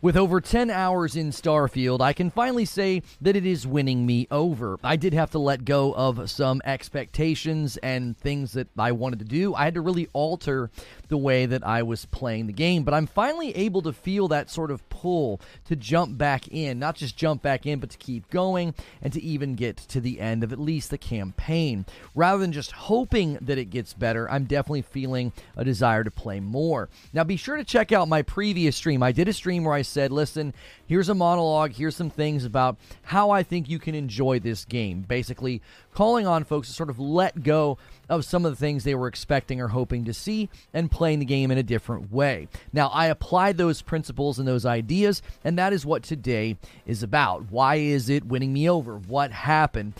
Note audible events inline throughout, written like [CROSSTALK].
With over 10 hours in Starfield, I can finally say that it is winning me over. I did have to let go of some expectations and things that I wanted to do. I had to really alter the way that I was playing the game, but I'm finally able to feel that sort of pull to jump back in, not just jump back in, but to keep going and to even get to the end of at least the campaign. Rather than just hoping that it gets better, I'm definitely feeling a desire to play more. Now, be sure to check out my previous stream. I did a stream where I said, listen, here's a monologue, here's some things about how I think you can enjoy this game. Basically, calling on folks to sort of let go of some of the things they were expecting or hoping to see and playing the game in a different way. Now, I applied those principles and those ideas, and that is what today is about. Why is it winning me over? What happened?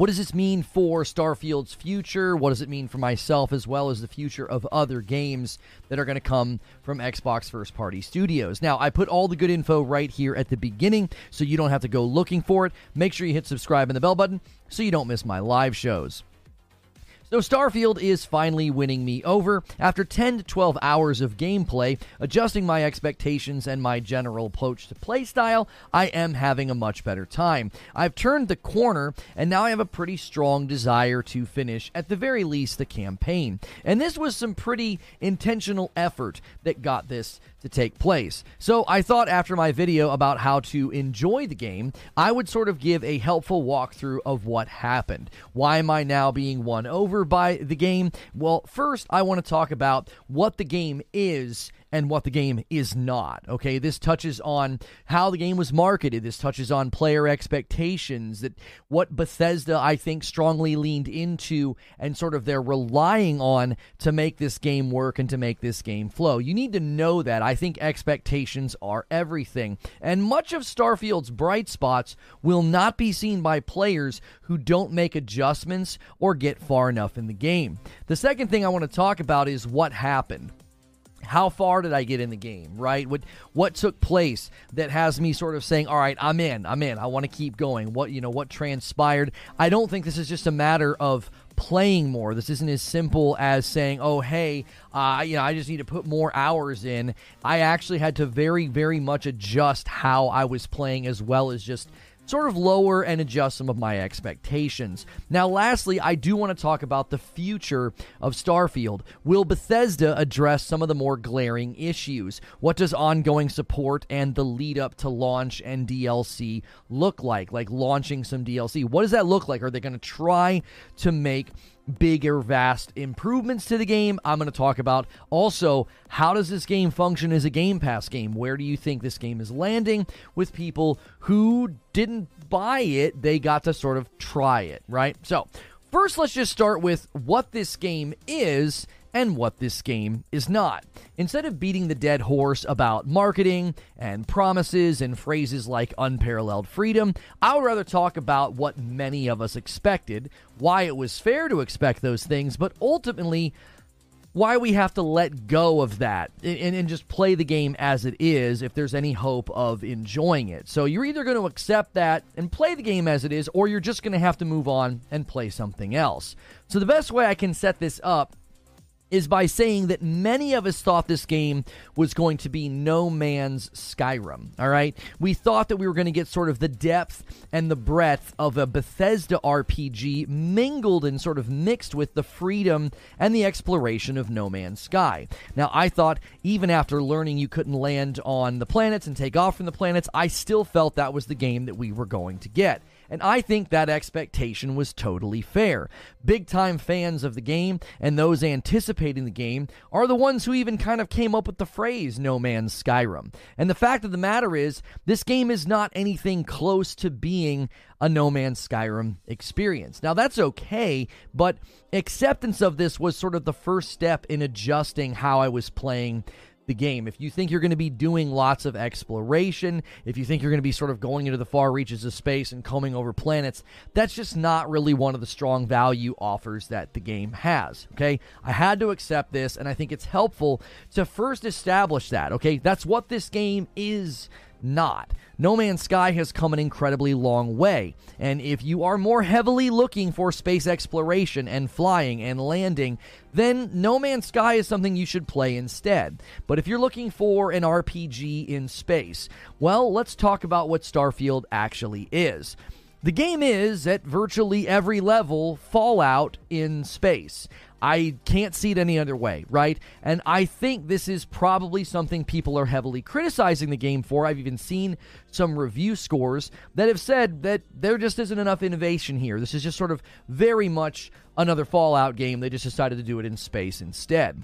What does this mean for Starfield's future? What does it mean for myself as well as the future of other games that are going to come from Xbox first party studios? Now, I put all the good info right here at the beginning so you don't have to go looking for it. Make sure you hit subscribe and the bell button so you don't miss my live shows. So Starfield is finally winning me over. After 10 to 12 hours of gameplay, adjusting my expectations and my general approach to playstyle, I am having a much better time. I've turned the corner, and now I have a pretty strong desire to finish, at the very least, the campaign. And this was some pretty intentional effort that got this to take place. So I thought after my video about how to enjoy the game, I would sort of give a helpful walkthrough of what happened. Why am I now being won over by the game? Well, first, I want to talk about what the game is and what the game is not. Okay, this touches on how the game was marketed. This touches on player expectations. That what Bethesda I think strongly leaned into and sort of they're relying on to make this game work and to make this game flow. You need to know that. I think expectations are everything, and much of Starfield's bright spots will not be seen by players who don't make adjustments or get far enough in the game. The second thing I want to talk about is what happened how far did I get in the game, right? What what took place that has me sort of saying, "All right, I'm in. I'm in. I want to keep going." What, you know, what transpired? I don't think this is just a matter of playing more. This isn't as simple as saying, "Oh, hey, uh, you know, I just need to put more hours in." I actually had to very, very much adjust how I was playing, as well as just sort of lower and adjust some of my expectations. Now, lastly, I do want to talk about the future of Starfield. Will Bethesda address some of the more glaring issues? What does ongoing support and the lead up to launch and DLC look like? Like launching some DLC. What does that look like? Are they going to try to make bigger, vast improvements to the game. I'm going to talk about also how does this game function as a Game Pass game? Where do you think this game is landing with people who didn't buy it? They got to sort of try it, right? So, first, let's just start with what this game is and what this game is not. Instead of beating the dead horse about marketing and promises and phrases like unparalleled freedom, I would rather talk about what many of us expected, why it was fair to expect those things, but ultimately, why we have to let go of that and, and, just play the game as it is if there's any hope of enjoying it. So you're either going to accept that and play the game as it is, or you're just going to have to move on and play something else. So the best way I can set this up is by saying that many of us thought this game was going to be No Man's Skyrim. All right. We thought that we were going to get sort of the depth and the breadth of a Bethesda RPG mingled and sort of mixed with the freedom and the exploration of No Man's Sky. Now, I thought even after learning you couldn't land on the planets and take off from the planets, I still felt that was the game that we were going to get and I think that expectation was totally fair. Big time fans of the game and those anticipating the game are the ones who even kind of came up with the phrase No Man's Skyrim. And the fact of the matter is, this game is not anything close to being a No Man's Skyrim experience. Now, that's okay, but acceptance of this was sort of the first step in adjusting how I was playing the game. If you think you're going to be doing lots of exploration, if you think you're going to be sort of going into the far reaches of space and combing over planets, that's just not really one of the strong value offers that the game has. Okay. I had to accept this, and I think it's helpful to first establish that. Okay. That's what this game is not. No Man's Sky has come an incredibly long way, and if you are more heavily looking for space exploration and flying and landing, then No Man's Sky is something you should play instead. But if you're looking for an RPG in space, well, let's talk about what Starfield actually is. The game is, at virtually every level, Fallout in space. I can't see it any other way, right? And I think this is probably something people are heavily criticizing the game for. I've even seen some review scores that have said that there just isn't enough innovation here. This is just sort of very much another Fallout game. They just decided to do it in space instead.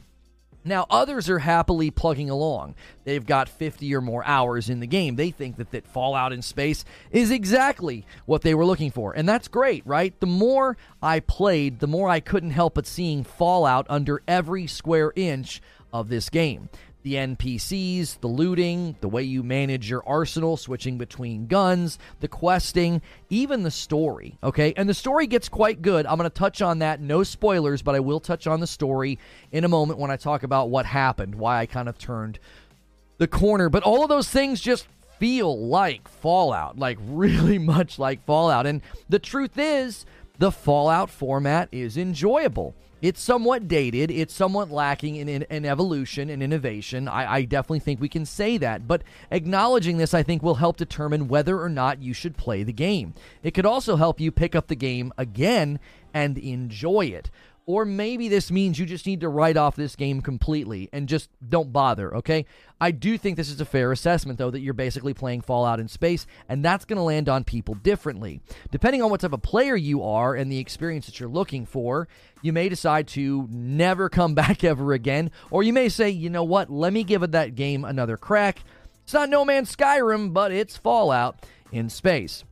Now, others are happily plugging along. They've got 50 or more hours in the game. They think that, that Fallout in space is exactly what they were looking for. And that's great, right? The more I played, the more I couldn't help but seeing Fallout under every square inch of this game the NPCs, the looting, the way you manage your arsenal, switching between guns, the questing, even the story. Okay, and the story gets quite good. I'm going to touch on that. No spoilers, but I will touch on the story in a moment when I talk about what happened, why I kind of turned the corner. But all of those things just feel like Fallout, like [LAUGHS] really much like Fallout. And the truth is, the Fallout format is enjoyable. It's somewhat dated. It's somewhat lacking in, in, in evolution and innovation. I, I, definitely think we can say that. But acknowledging this, I think, will help determine whether or not you should play the game. It could also help you pick up the game again and enjoy it. Or maybe this means you just need to write off this game completely and just don't bother, okay? I do think this is a fair assessment, though, that you're basically playing Fallout in space, and that's going to land on people differently. Depending on what type of player you are and the experience that you're looking for, you may decide to never come [LAUGHS] back ever again, or you may say, you know what, let me give that game another crack. It's not No Man's Skyrim, but it's Fallout in space.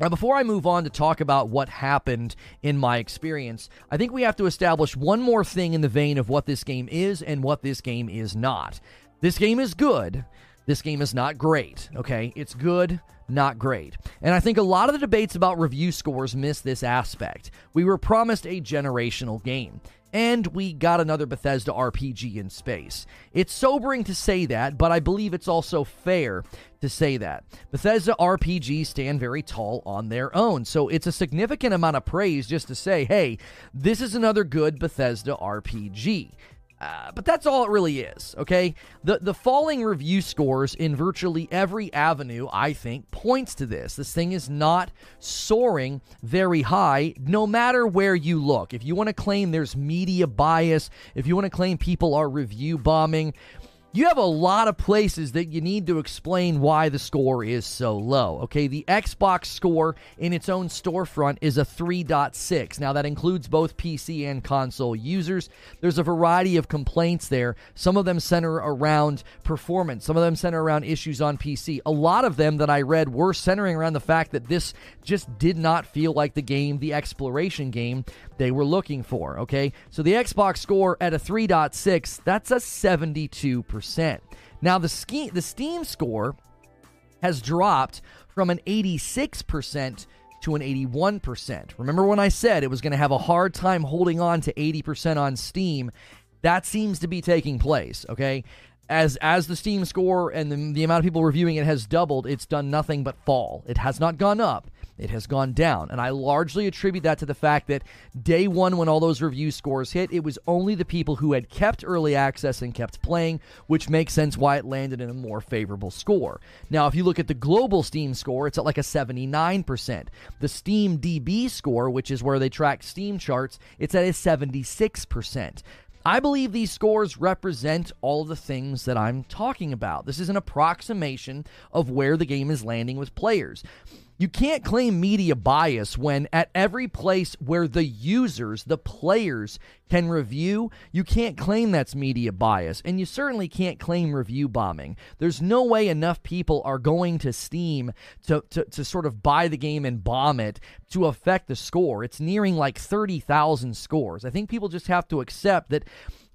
Now, before I move on to talk about what happened in my experience, I think we have to establish one more thing in the vein of what this game is and what this game is not. This game is good. This game is not great, okay? It's good, not great. And I think a lot of the debates about review scores miss this aspect. We were promised a generational game and we got another Bethesda RPG in space. It's sobering to say that, but I believe it's also fair to say that. Bethesda RPGs stand very tall on their own, so it's a significant amount of praise just to say, hey, this is another good Bethesda RPG. Uh, but that's all it really is, okay? The the falling review scores in virtually every avenue, I think, points to this. This thing is not soaring very high, no matter where you look. If you want to claim there's media bias, if you want to claim people are review bombing, you have a lot of places that you need to explain why the score is so low. Okay, the Xbox score in its own storefront is a 3.6. Now, that includes both PC and console users. There's a variety of complaints there. Some of them center around performance, some of them center around issues on PC. A lot of them that I read were centering around the fact that this just did not feel like the game, the exploration game they were looking for. Okay, so the Xbox score at a 3.6, that's a 72%. Now, the, ski- the Steam score has dropped from an 86% to an 81%. Remember when I said it was going to have a hard time holding on to 80% on Steam? That seems to be taking place, okay? As as the Steam score and the, the amount of people reviewing it has doubled, it's done nothing but fall. It has not gone up it has gone down. And I largely attribute that to the fact that day one, when all those review scores hit, it was only the people who had kept early access and kept playing, which makes sense why it landed in a more favorable score. Now, if you look at the global Steam score, it's at like a 79%. The Steam DB score, which is where they track Steam charts, it's at a 76%. I believe these scores represent all the things that I'm talking about. This is an approximation of where the game is landing with players. You can't claim media bias when at every place where the users, the players, can review, you can't claim that's media bias. And you certainly can't claim review bombing. There's no way enough people are going to Steam to, to, to sort of buy the game and bomb it to affect the score. It's nearing like 30,000 scores. I think people just have to accept that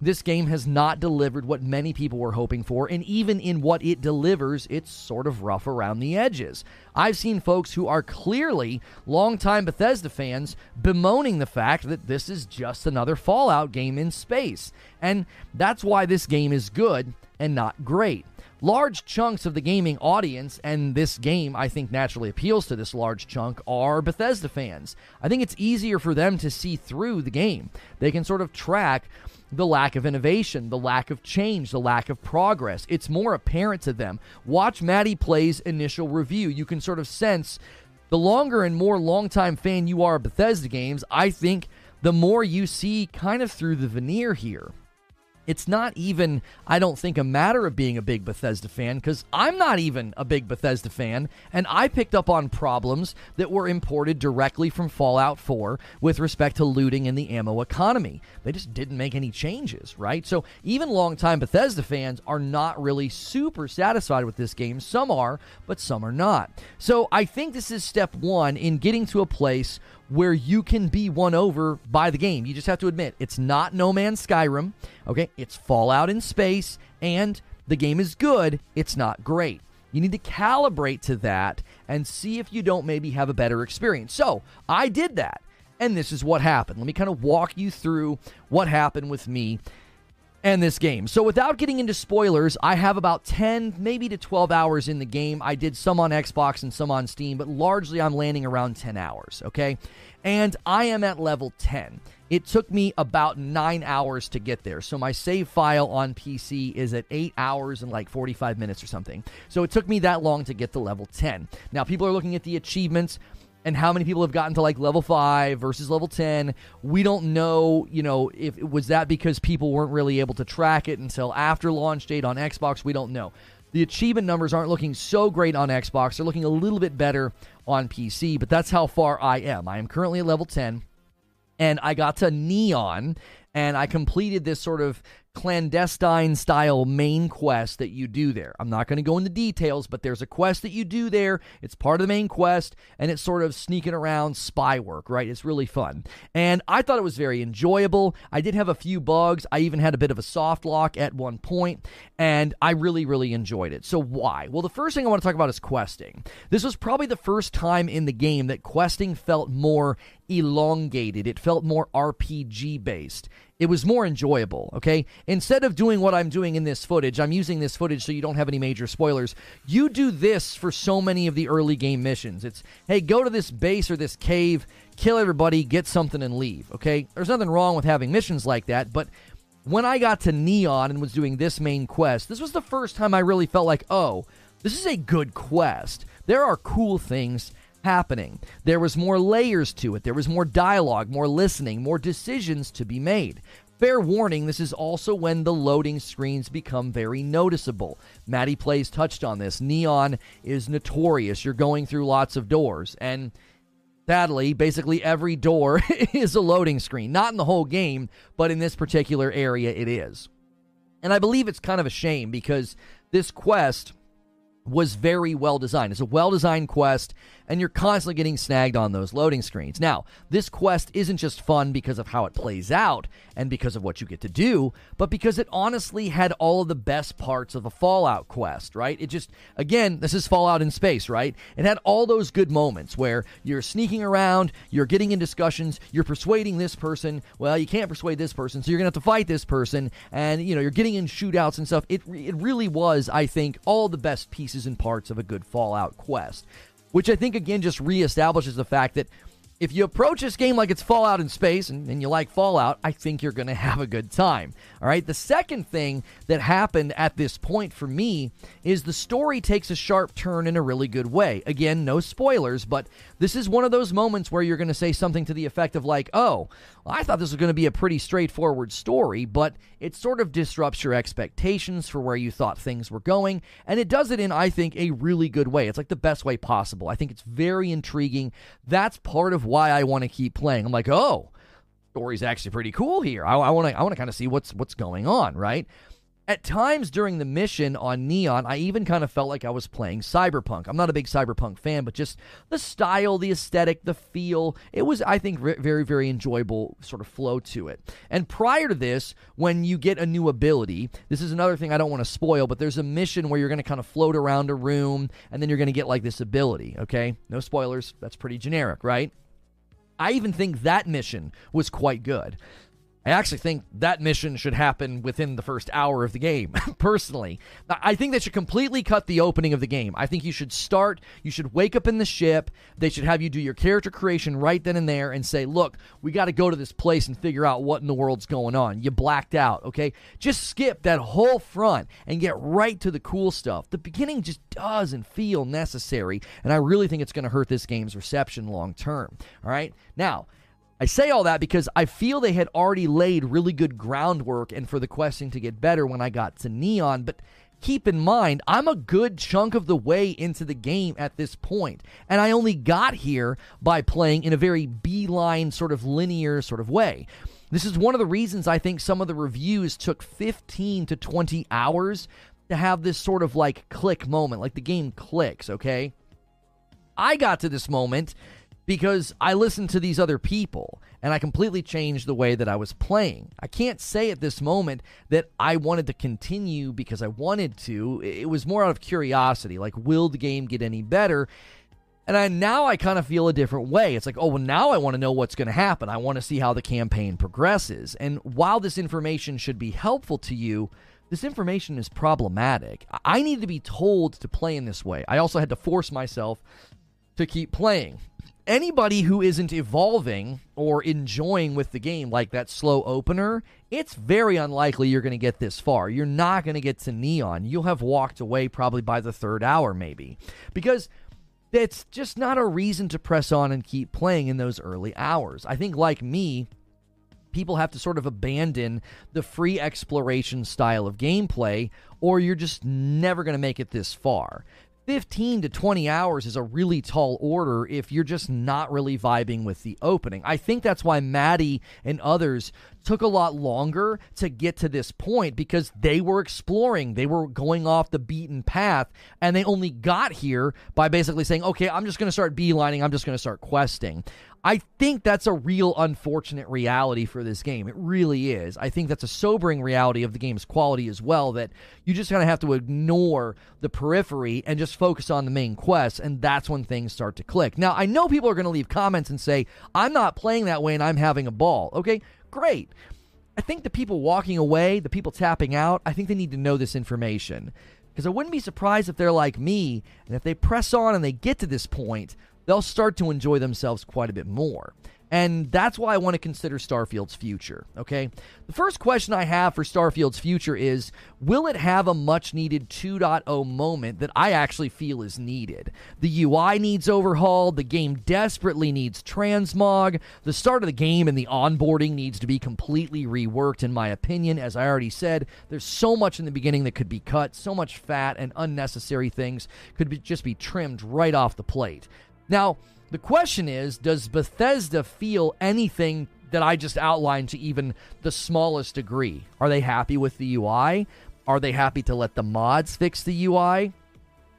this game has not delivered what many people were hoping for, and even in what it delivers, it's sort of rough around the edges. I've seen folks who are clearly longtime Bethesda fans bemoaning the fact that this is just another Fallout game in space, and that's why this game is good and not great. Large chunks of the gaming audience, and this game, I think, naturally appeals to this large chunk, are Bethesda fans. I think it's easier for them to see through the game. They can sort of track the lack of innovation, the lack of change, the lack of progress. It's more apparent to them. Watch Matty Play's initial review. You can sort of sense the longer and more longtime fan you are of Bethesda games, I think the more you see kind of through the veneer here. It's not even, I don't think, a matter of being a big Bethesda fan because I'm not even a big Bethesda fan, and I picked up on problems that were imported directly from Fallout 4 with respect to looting and the ammo economy. They just didn't make any changes, right? So even longtime Bethesda fans are not really super satisfied with this game. Some are, but some are not. So I think this is step one in getting to a place where you can be won over by the game. You just have to admit it's not No Man's Skyrim, okay? It's Fallout in space, and the game is good, it's not great. You need to calibrate to that and see if you don't maybe have a better experience. So, I did that, and this is what happened. Let me kind of walk you through what happened with me and this game. So, without getting into spoilers, I have about 10, maybe to 12 hours in the game. I did some on Xbox and some on Steam, but largely I'm landing around 10 hours, okay? And I am at level 10. It took me about nine hours to get there. So, my save file on PC is at eight hours and like 45 minutes or something. So, it took me that long to get to level 10. Now, people are looking at the achievements and how many people have gotten to like level 5 versus level 10 we don't know you know if was that because people weren't really able to track it until after launch date on xbox. We don't know. The achievement numbers aren't looking so great on xbox. They're looking a little bit better on pc but that's how far i am. I am currently at level 10 and i got to neon and i completed this sort of clandestine style main quest that you do there. I'm not going to go into details, but there's a quest that you do there. It's part of the main quest, and it's sort of sneaking around spy work, right? It's really fun. And I thought it was very enjoyable. I did have a few bugs. I even had a bit of a soft lock at one point, and I really, really enjoyed it. So, why? Well, the first thing I want to talk about is questing. This was probably the first time in the game that questing felt more elongated, it felt more RPG based it was more enjoyable, okay? Instead of doing what I'm doing in this footage, I'm using this footage so you don't have any major spoilers. You do this for so many of the early game missions. It's, hey, go to this base or this cave, kill everybody, get something, and leave, okay? There's nothing wrong with having missions like that, but when I got to Neon and was doing this main quest, this was the first time I really felt like, oh, this is a good quest. There are cool things happening. There was more layers to it. There was more dialogue, more listening, more decisions to be made. Fair warning, this is also when the loading screens become very noticeable. Matty Plays touched on this. Neon is notorious. You're going through lots of doors, and sadly, basically every door [LAUGHS] is a loading screen. Not in the whole game, but in this particular area, it is. And I believe it's kind of a shame because this quest was very well designed. It's a well designed quest, and you're constantly getting snagged on those loading screens. Now, this quest isn't just fun because of how it plays out and because of what you get to do, but because it honestly had all of the best parts of a Fallout quest, right? It just, again, this is Fallout in space, right? It had all those good moments where you're sneaking around, you're getting in discussions, you're persuading this person. Well, you can't persuade this person, so you're going to have to fight this person, and, you know, you're getting in shootouts and stuff. It, it really was, I think, all the best pieces and parts of a good Fallout quest which I think again just reestablishes the fact that if you approach this game like it's Fallout in space and, and you like Fallout, I think you're going to have a good time. All right. The second thing that happened at this point for me is the story takes a sharp turn in a really good way. Again, no spoilers, but this is one of those moments where you're going to say something to the effect of, like, oh, I thought this was going to be a pretty straightforward story, but it sort of disrupts your expectations for where you thought things were going. And it does it in, I think, a really good way. It's like the best way possible. I think it's very intriguing. That's part of why I want to keep playing. I'm like, oh, story's actually pretty cool here. I want to I want to kind of see what's what's going on, right? At times during the mission on Neon, I even kind of felt like I was playing Cyberpunk. I'm not a big Cyberpunk fan, but just the style, the aesthetic, the feel, it was, I think, very, very enjoyable sort of flow to it. And prior to this, when you get a new ability, this is another thing I don't want to spoil, but there's a mission where you're going to kind of float around a room and then you're going to get like this ability, okay? No spoilers. That's pretty generic, right? I even think that mission was quite good. I actually think that mission should happen within the first hour of the game, [LAUGHS] personally. I think they should completely cut the opening of the game. I think you should start, you should wake up in the ship. They should have you do your character creation right then and there and say, look, we got to go to this place and figure out what in the world's going on. You blacked out, okay? Just skip that whole front and get right to the cool stuff. The beginning just doesn't feel necessary, and I really think it's going to hurt this game's reception long term. All right? Now, I say all that because I feel they had already laid really good groundwork and for the questing to get better when I got to Neon, but keep in mind, I'm a good chunk of the way into the game at this point, and I only got here by playing in a very beeline, sort of linear sort of way. This is one of the reasons I think some of the reviews took 15 to 20 hours to have this sort of like click moment, like the game clicks, okay? I got to this moment because I listened to these other people and I completely changed the way that I was playing. I can't say at this moment that I wanted to continue because I wanted to. It was more out of curiosity, like will the game get any better? And I now I kind of feel a different way. It's like, oh, well, now I want to know what's going to happen. I want to see how the campaign progresses. And while this information should be helpful to you, this information is problematic. I need to be told to play in this way. I also had to force myself to keep playing anybody who isn't evolving or enjoying with the game like that slow opener, it's very unlikely you're going to get this far. You're not going to get to Neon. You'll have walked away probably by the third hour, maybe. Because it's just not a reason to press on and keep playing in those early hours. I think, like me, people have to sort of abandon the free exploration style of gameplay, or you're just never going to make it this far. 15 to 20 hours is a really tall order if you're just not really vibing with the opening. I think that's why Matty and others took a lot longer to get to this point because they were exploring. They were going off the beaten path and they only got here by basically saying, okay, I'm just going to start beelining. I'm just going to start questing. I think that's a real unfortunate reality for this game. It really is. I think that's a sobering reality of the game's quality as well that you just kind of have to ignore the periphery and just focus on the main quest, and that's when things start to click. Now, I know people are going to leave comments and say, I'm not playing that way and I'm having a ball. Okay, great. I think the people walking away, the people tapping out, I think they need to know this information. Because I wouldn't be surprised if they're like me, and if they press on and they get to this point, they'll start to enjoy themselves quite a bit more. And that's why I want to consider Starfield's future, okay? The first question I have for Starfield's future is Will it have a much needed 2.0 moment that I actually feel is needed? The UI needs overhaul, the game desperately needs transmog, the start of the game and the onboarding needs to be completely reworked, in my opinion. As I already said, there's so much in the beginning that could be cut, so much fat and unnecessary things could be, just be trimmed right off the plate. Now, the question is Does Bethesda feel anything that I just outlined to even the smallest degree? Are they happy with the UI? Are they happy to let the mods fix the UI?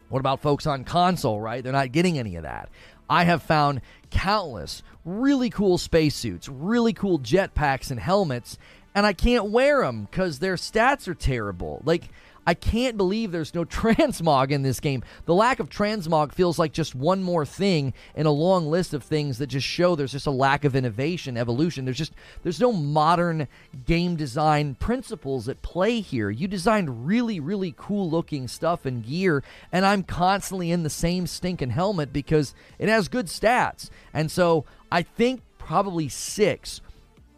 What about folks on console, right? They're not getting any of that. I have found countless really cool spacesuits, really cool jetpacks and helmets, and I can't wear them because their stats are terrible. Like, I can't believe there's no [LAUGHS] transmog in this game. The lack of transmog feels like just one more thing in a long list of things that just show there's just a lack of innovation, evolution. There's just there's no modern game design principles at play here. You designed really really cool looking stuff and gear and I'm constantly in the same stinking helmet because it has good stats. And so I think probably 6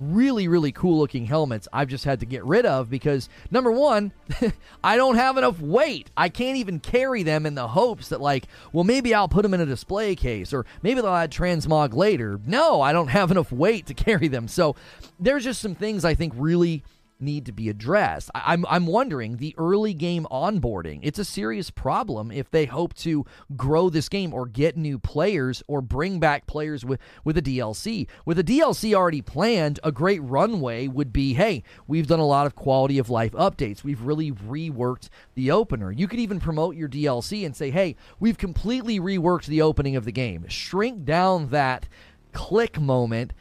really, really cool looking helmets I've just had to get rid of because number one, [LAUGHS] I don't have enough weight. I can't even carry them in the hopes that, like, well, maybe I'll put them in a display case or maybe they'll add transmog later. No, I don't have [LAUGHS] enough weight to carry them. So there's just some things I think really need to be addressed. I, am I'm wondering the early game onboarding. It's a serious problem if they hope to grow this game or get new players or bring back players with with a DLC. With a DLC already planned, a great runway would be, hey, we've done a lot of quality of life updates. We've really reworked the opener. You could even promote your DLC and say, hey, we've completely reworked the opening of the game. Shrink down that click moment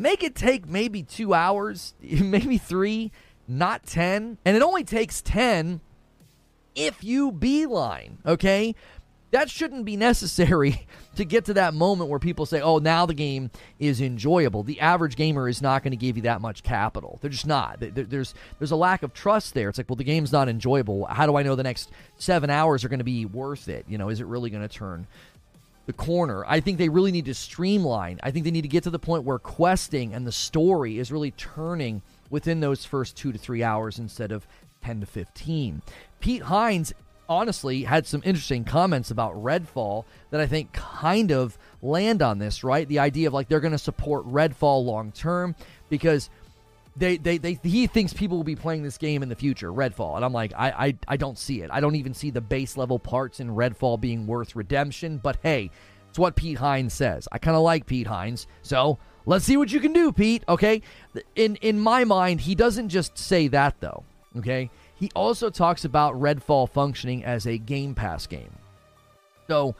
Make it take maybe two hours, [LAUGHS] maybe three, not 10. And it only takes 10 if you beeline, okay? that shouldn't be necessary [LAUGHS] to get to that moment where people say, oh, now the game is enjoyable. The average gamer is not going to give you that much capital. They're just not. There's, there's a lack of trust there. It's like, well, the game's not enjoyable. How do I know the next seven hours are going to be worth it? You know, is it really going to turn the corner? I think they really need to streamline. I think they need to get to the point where questing and the story is really turning within those first two to three hours instead of 10 to 15. Pete Hines honestly had some interesting comments about Redfall that I think kind of land on this, right? The idea of like they're going to support Redfall long term because they, they, they he thinks people will be playing this game in the future, Redfall, and I'm like, I, I I don't see it. I don't even see the base level parts in Redfall being worth redemption. But hey, it's what Pete Hines says. I kind of like Pete Hines, so let's see what you can do, Pete. Okay, in in my mind, he doesn't just say that though. Okay, he also talks about Redfall functioning as a Game Pass game. So,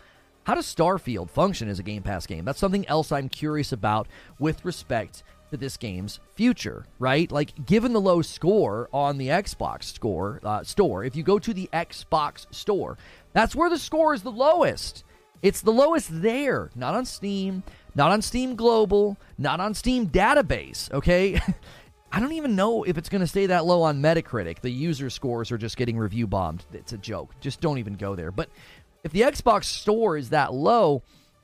how does Starfield function as a Game Pass game? That's something else I'm curious about with respect to this game's future, right? Like, given the low score on the Xbox score uh, store, if you go to the Xbox store, that's where the score is the lowest. It's the lowest there, not on Steam, not on Steam Global, not on Steam Database, okay? [LAUGHS] I don't even know if it's going to stay that low on Metacritic. The user scores are just getting review bombed. It's a joke. Just don't even go there. But if the Xbox store is that low,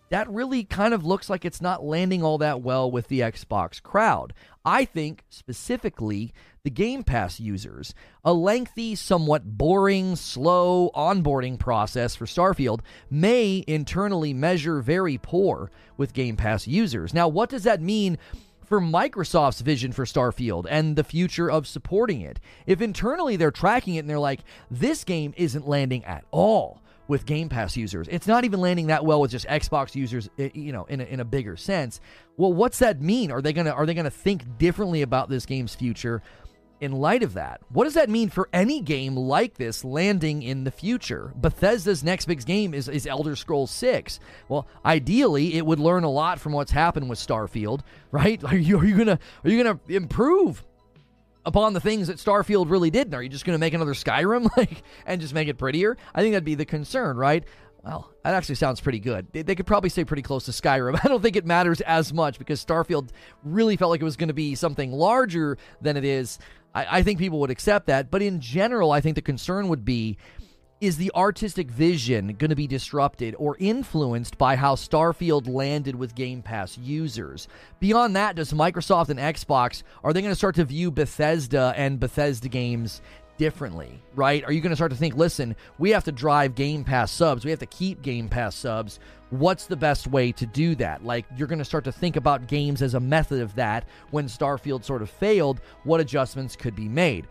that really kind of looks like it's not landing all that well with the Xbox crowd. I think specifically the Game Pass users. A lengthy, somewhat boring, slow onboarding process for Starfield may internally measure very poor with Game Pass users. Now, what does that mean for Microsoft's vision for Starfield and the future of supporting it. If internally they're tracking it and they're like, this game isn't landing at all with Game Pass users. It's not even landing that well with just Xbox users, you know, in a, in a bigger sense. Well, what's that mean? Are they gonna are they gonna think differently about this game's future? in light of that, what does that mean for any game like this landing in the future? Bethesda's next big game is, is Elder Scrolls 6. Well, ideally, it would learn a lot from what's happened with Starfield, [LAUGHS] right? Are you, are you gonna are you gonna improve upon the things that Starfield really did? Are you just gonna make another Skyrim [LAUGHS] like and just make it prettier? I think that'd be the concern, right? Well, that actually sounds pretty good. They, they, could probably stay pretty close to Skyrim. [LAUGHS] I don't think it matters as much because Starfield really felt like it was going to be something larger than it is. I, I think people would accept that. But in general, I think the concern would be is the artistic vision going to be disrupted or influenced by how Starfield landed with Game Pass users? Beyond that, does Microsoft and Xbox are they going to start to view Bethesda and Bethesda games differently, right? Are you going to start to think, listen, we have to drive Game Pass subs, we have to keep Game Pass subs. What's the best way to do that? Like, you're going to start to think about games as a method of that. When Starfield sort of failed, what adjustments could be made?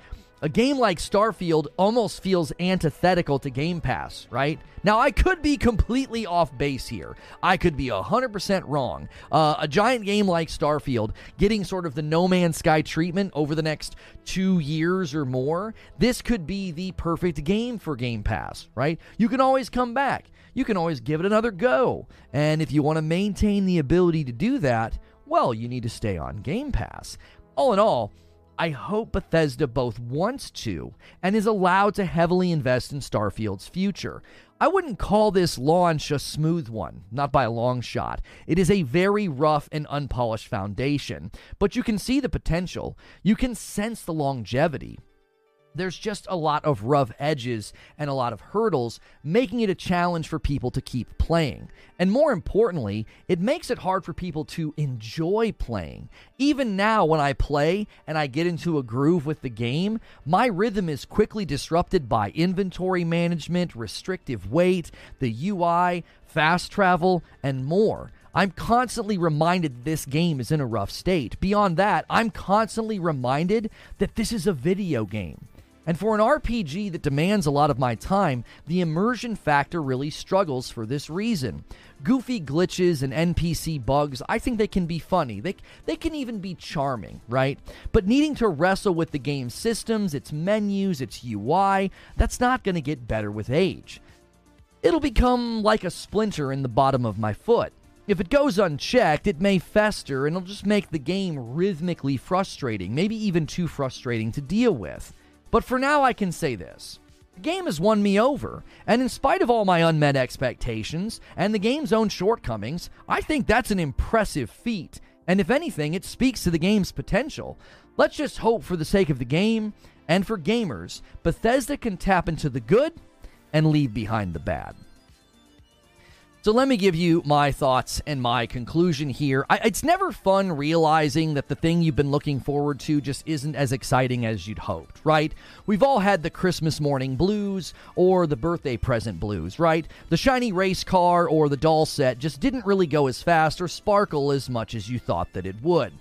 A game like Starfield almost feels antithetical to Game Pass, right? Now, I could be completely off base here. I could be 100% wrong. Uh, a giant game like Starfield getting sort of the No Man's Sky treatment over the next two years or more, this could be the perfect game for Game Pass, right? You can always come back, you can always give it another go. And if you want to maintain the ability to do that, well, you need to stay on Game Pass. All in all, I hope Bethesda both wants to and is allowed to heavily invest in Starfield's future. I wouldn't call this launch a smooth one, not by a long shot. It is a very rough and unpolished foundation, but you can see the potential. You can sense the longevity there's just a lot of rough edges and a lot of hurdles, making it a challenge for people to keep playing. And more importantly, it makes it hard for people to enjoy playing. Even now, when I play and I get into a groove with the game, my rhythm is quickly disrupted by inventory management, restrictive weight, the UI, fast travel, and more. I'm constantly reminded this game is in a rough state. Beyond that, I'm constantly reminded that this is a video game. And for an RPG that demands a lot of my time, the immersion factor really struggles for this reason. Goofy glitches and NPC bugs, I think they can be funny. They, they can even be charming, right? But needing to wrestle with the game's systems, its menus, its UI, that's not going to get better with age. It'll become like a splinter in the bottom of my foot. If it goes unchecked, it may fester and it'll just make the game rhythmically frustrating, maybe even too frustrating to deal with. But for now, I can say this the game has won me over. And in spite of all my unmet expectations and the game's own shortcomings, I think that's an impressive feat. And if anything, it speaks to the game's potential. Let's just hope for the sake of the game and for gamers, Bethesda can tap into the good and leave behind the bad. So let me give you my thoughts and my conclusion here. I, it's never fun realizing that the thing you've been looking forward to just isn't as exciting as you'd hoped, right? We've all had the Christmas morning blues or the birthday present blues, right? The shiny race car or the doll set just didn't really go as fast or sparkle as much as you thought that it would.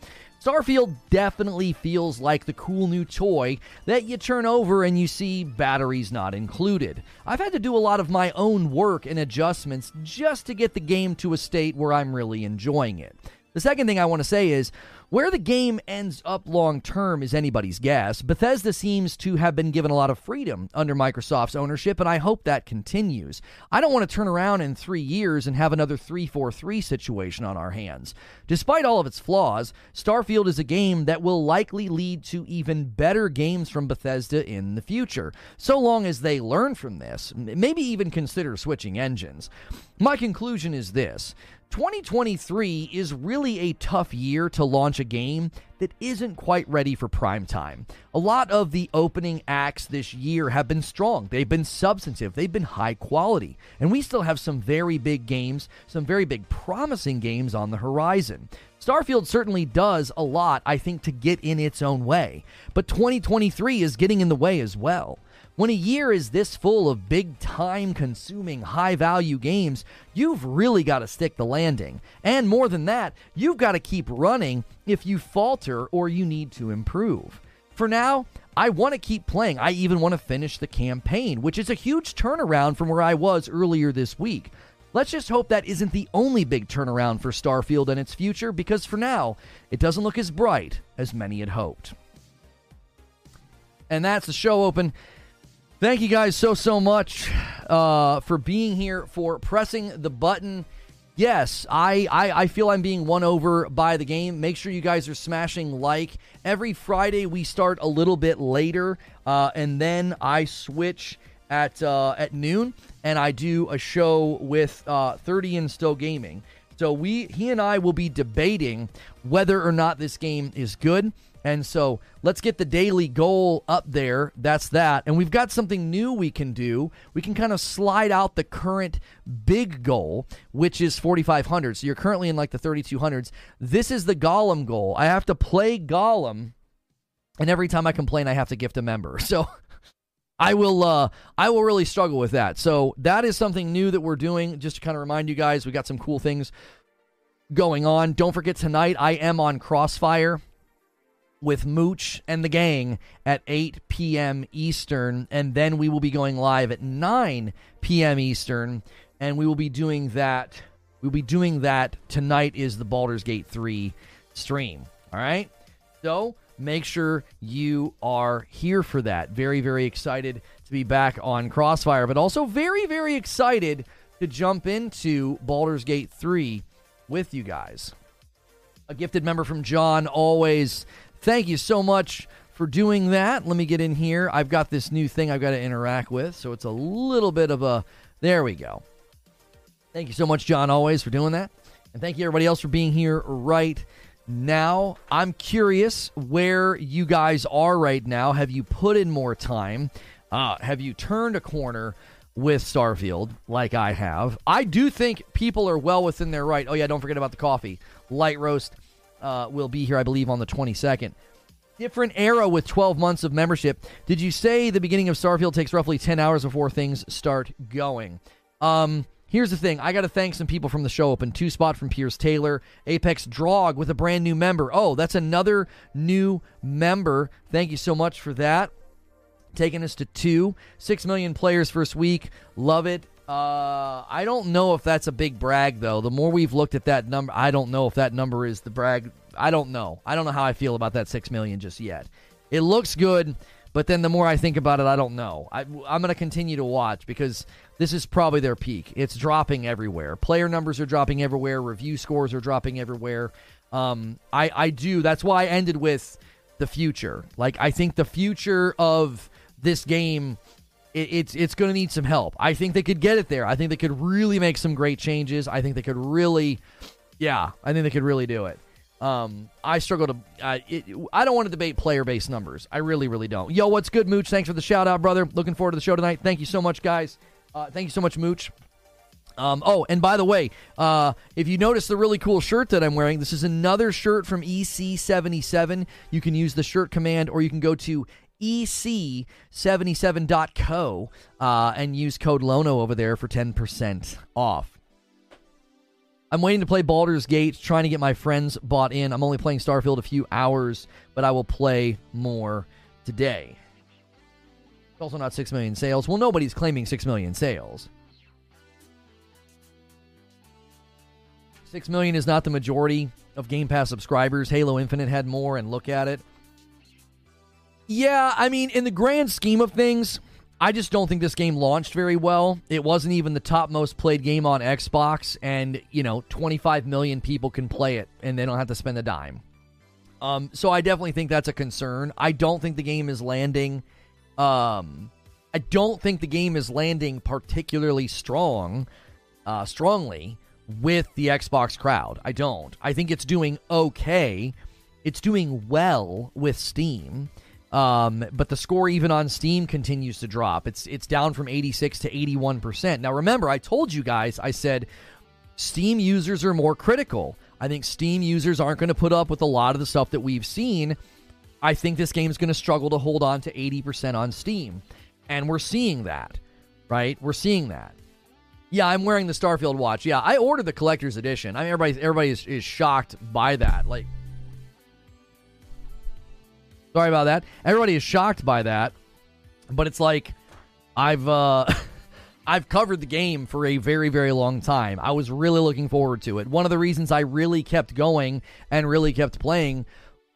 Starfield definitely feels like the cool new toy that you turn over and you see batteries not included. I've had to do a lot of my own work and adjustments just to get the game to a state where I'm really enjoying it. The second thing I want to say is where the game ends up long term is anybody's guess. Bethesda seems to have been given a lot of freedom under Microsoft's ownership, and I hope that continues. I don't want to turn around in three years and have another 343 situation on our hands. Despite all of its flaws, Starfield is a game that will likely lead to even better games from Bethesda in the future, so long as they learn from this, maybe even consider switching engines. My conclusion is this 2023 is really a tough year to launch a game that isn't quite ready for prime time. A lot of the opening acts this year have been strong. They've been substantive, they've been high quality. And we still have some very big games, some very big promising games on the horizon. Starfield certainly does a lot, I think, to get in its own way. But 2023 is getting in the way as well. When a year is this full of big time consuming, high value games, you've really got to stick the landing. And more than that, you've got to keep running if you falter or you need to improve. For now, I want to keep playing. I even want to finish the campaign, which is a huge turnaround from where I was earlier this week. Let's just hope that isn't the only big turnaround for Starfield and its future, because for now, it doesn't look as bright as many had hoped. And that's the show open. Thank you guys so, so much uh, for being here, for pressing the button. Yes, I, I, I feel I'm being won over by the game. Make sure you guys are smashing like. Every Friday we start a little bit later, uh, and then I switch at uh, at noon, and I do a show with uh, 30 and Still Gaming. So we he and I will be debating whether or not this game is good. And so let's get the daily goal up there. That's that. And we've got something new we can do. We can kind of slide out the current big goal, which is 4,500. So you're currently in like the 3,200s. This is the Gollum goal. I have to play Gollum. And every time I complain, I have to gift a member. [LAUGHS] So I will uh I will really struggle with that. So that is something new that we're doing just to kind of remind you guys we got some cool things going on. Don't forget tonight I am on Crossfire with Mooch and the gang at 8 p.m. Eastern, and then we will be going live at 9 p.m. Eastern, and we will be doing that. We'll be doing that tonight. Is the Baldur's Gate 3 stream? All right, so make sure you are here for that. Very, very excited to be back on Crossfire, but also very, very excited to jump into Baldur's Gate 3 with you guys. A gifted member from John always Thank you so much for doing that. Let me get in here. I've got this new thing I've got to interact with, so it's a little bit of a. There we go. Thank you so much, John, always for doing that. And thank you, everybody else, for being here right now. I'm curious where you guys are right now. Have you put in more time? Uh, have you turned a corner with Starfield like I have? I do think people are well within their right. Oh, yeah, don't forget about the coffee. Light roast uh, will be here, I believe, on the 22nd. Different era with 12 months of membership. Did you say the beginning of Starfield takes roughly 10 hours before things start going? Um, here's the thing. I got to thank some people from the show open. Two spot from Pierce Taylor. Apex Drog with a brand new member. Oh, that's another new member. Thank you so much for that. Taking us to two. Six million players first week. Love it. Uh, I don't know if that's a big brag though. The more we've looked at that number, I don't know if that number is the brag. I don't know. I don't know how I feel about that six million just yet. It looks good, but then the more I think about it, I don't know. I, I'm going to continue to watch because this is probably their peak. It's dropping everywhere. Player numbers are dropping everywhere. Review scores are dropping everywhere. Um, I I do. That's why I ended with the future. Like I think the future of this game it, it's it's going to need some help. I think they could get it there. I think they could really make some great changes. I think they could really, yeah, I think they could really do it. Um, I struggle to. Uh, it, I don't want to debate player based numbers. I really, really don't. Yo, what's good, Mooch? Thanks for the shout out, brother. Looking forward to the show tonight. Thank you so much, guys. Uh, thank you so much, Mooch. Um, oh, and by the way, uh, if you notice the really cool shirt that I'm wearing, this is another shirt from EC77. You can use the shirt command, or you can go to ec77.co uh, and use code LONO over there for 10% off. I'm waiting to play Baldur's Gate, trying to get my friends bought in. I'm only playing Starfield a few hours, but I will play more today. It's also not 6 million sales. Well, nobody's claiming 6 million sales. 6 million is not the majority of Game Pass subscribers. Halo Infinite had more, and look at it. Yeah, I mean, in the grand scheme of things, I just don't think this game launched very well. It wasn't even the top most played game on Xbox, and you know, 25 million people can play it, and they don't have to spend a dime. Um, so I definitely think that's a concern. I don't think the game is landing. Um, I don't think the game is landing particularly strong, uh, strongly with the Xbox crowd. I don't. I think it's doing okay. It's doing well with Steam. Um, but the score even on Steam continues to drop. It's it's down from 86 to 81 percent. Now remember, I told you guys, I said Steam users are more critical. I think Steam users aren't going to put up with a lot of the stuff that we've seen. I think this game is going to struggle to hold on to 80% on Steam. And we're seeing that, right? We're seeing that. Yeah, I'm wearing the Starfield watch. Yeah, I ordered the collector's edition. I mean, everybody, everybody is, is shocked by that. Like, Sorry about that. Everybody is shocked by that, but it's like I've uh [LAUGHS] I've covered the game for a very very long time. I was really looking forward to it. One of the reasons I really kept going and really kept playing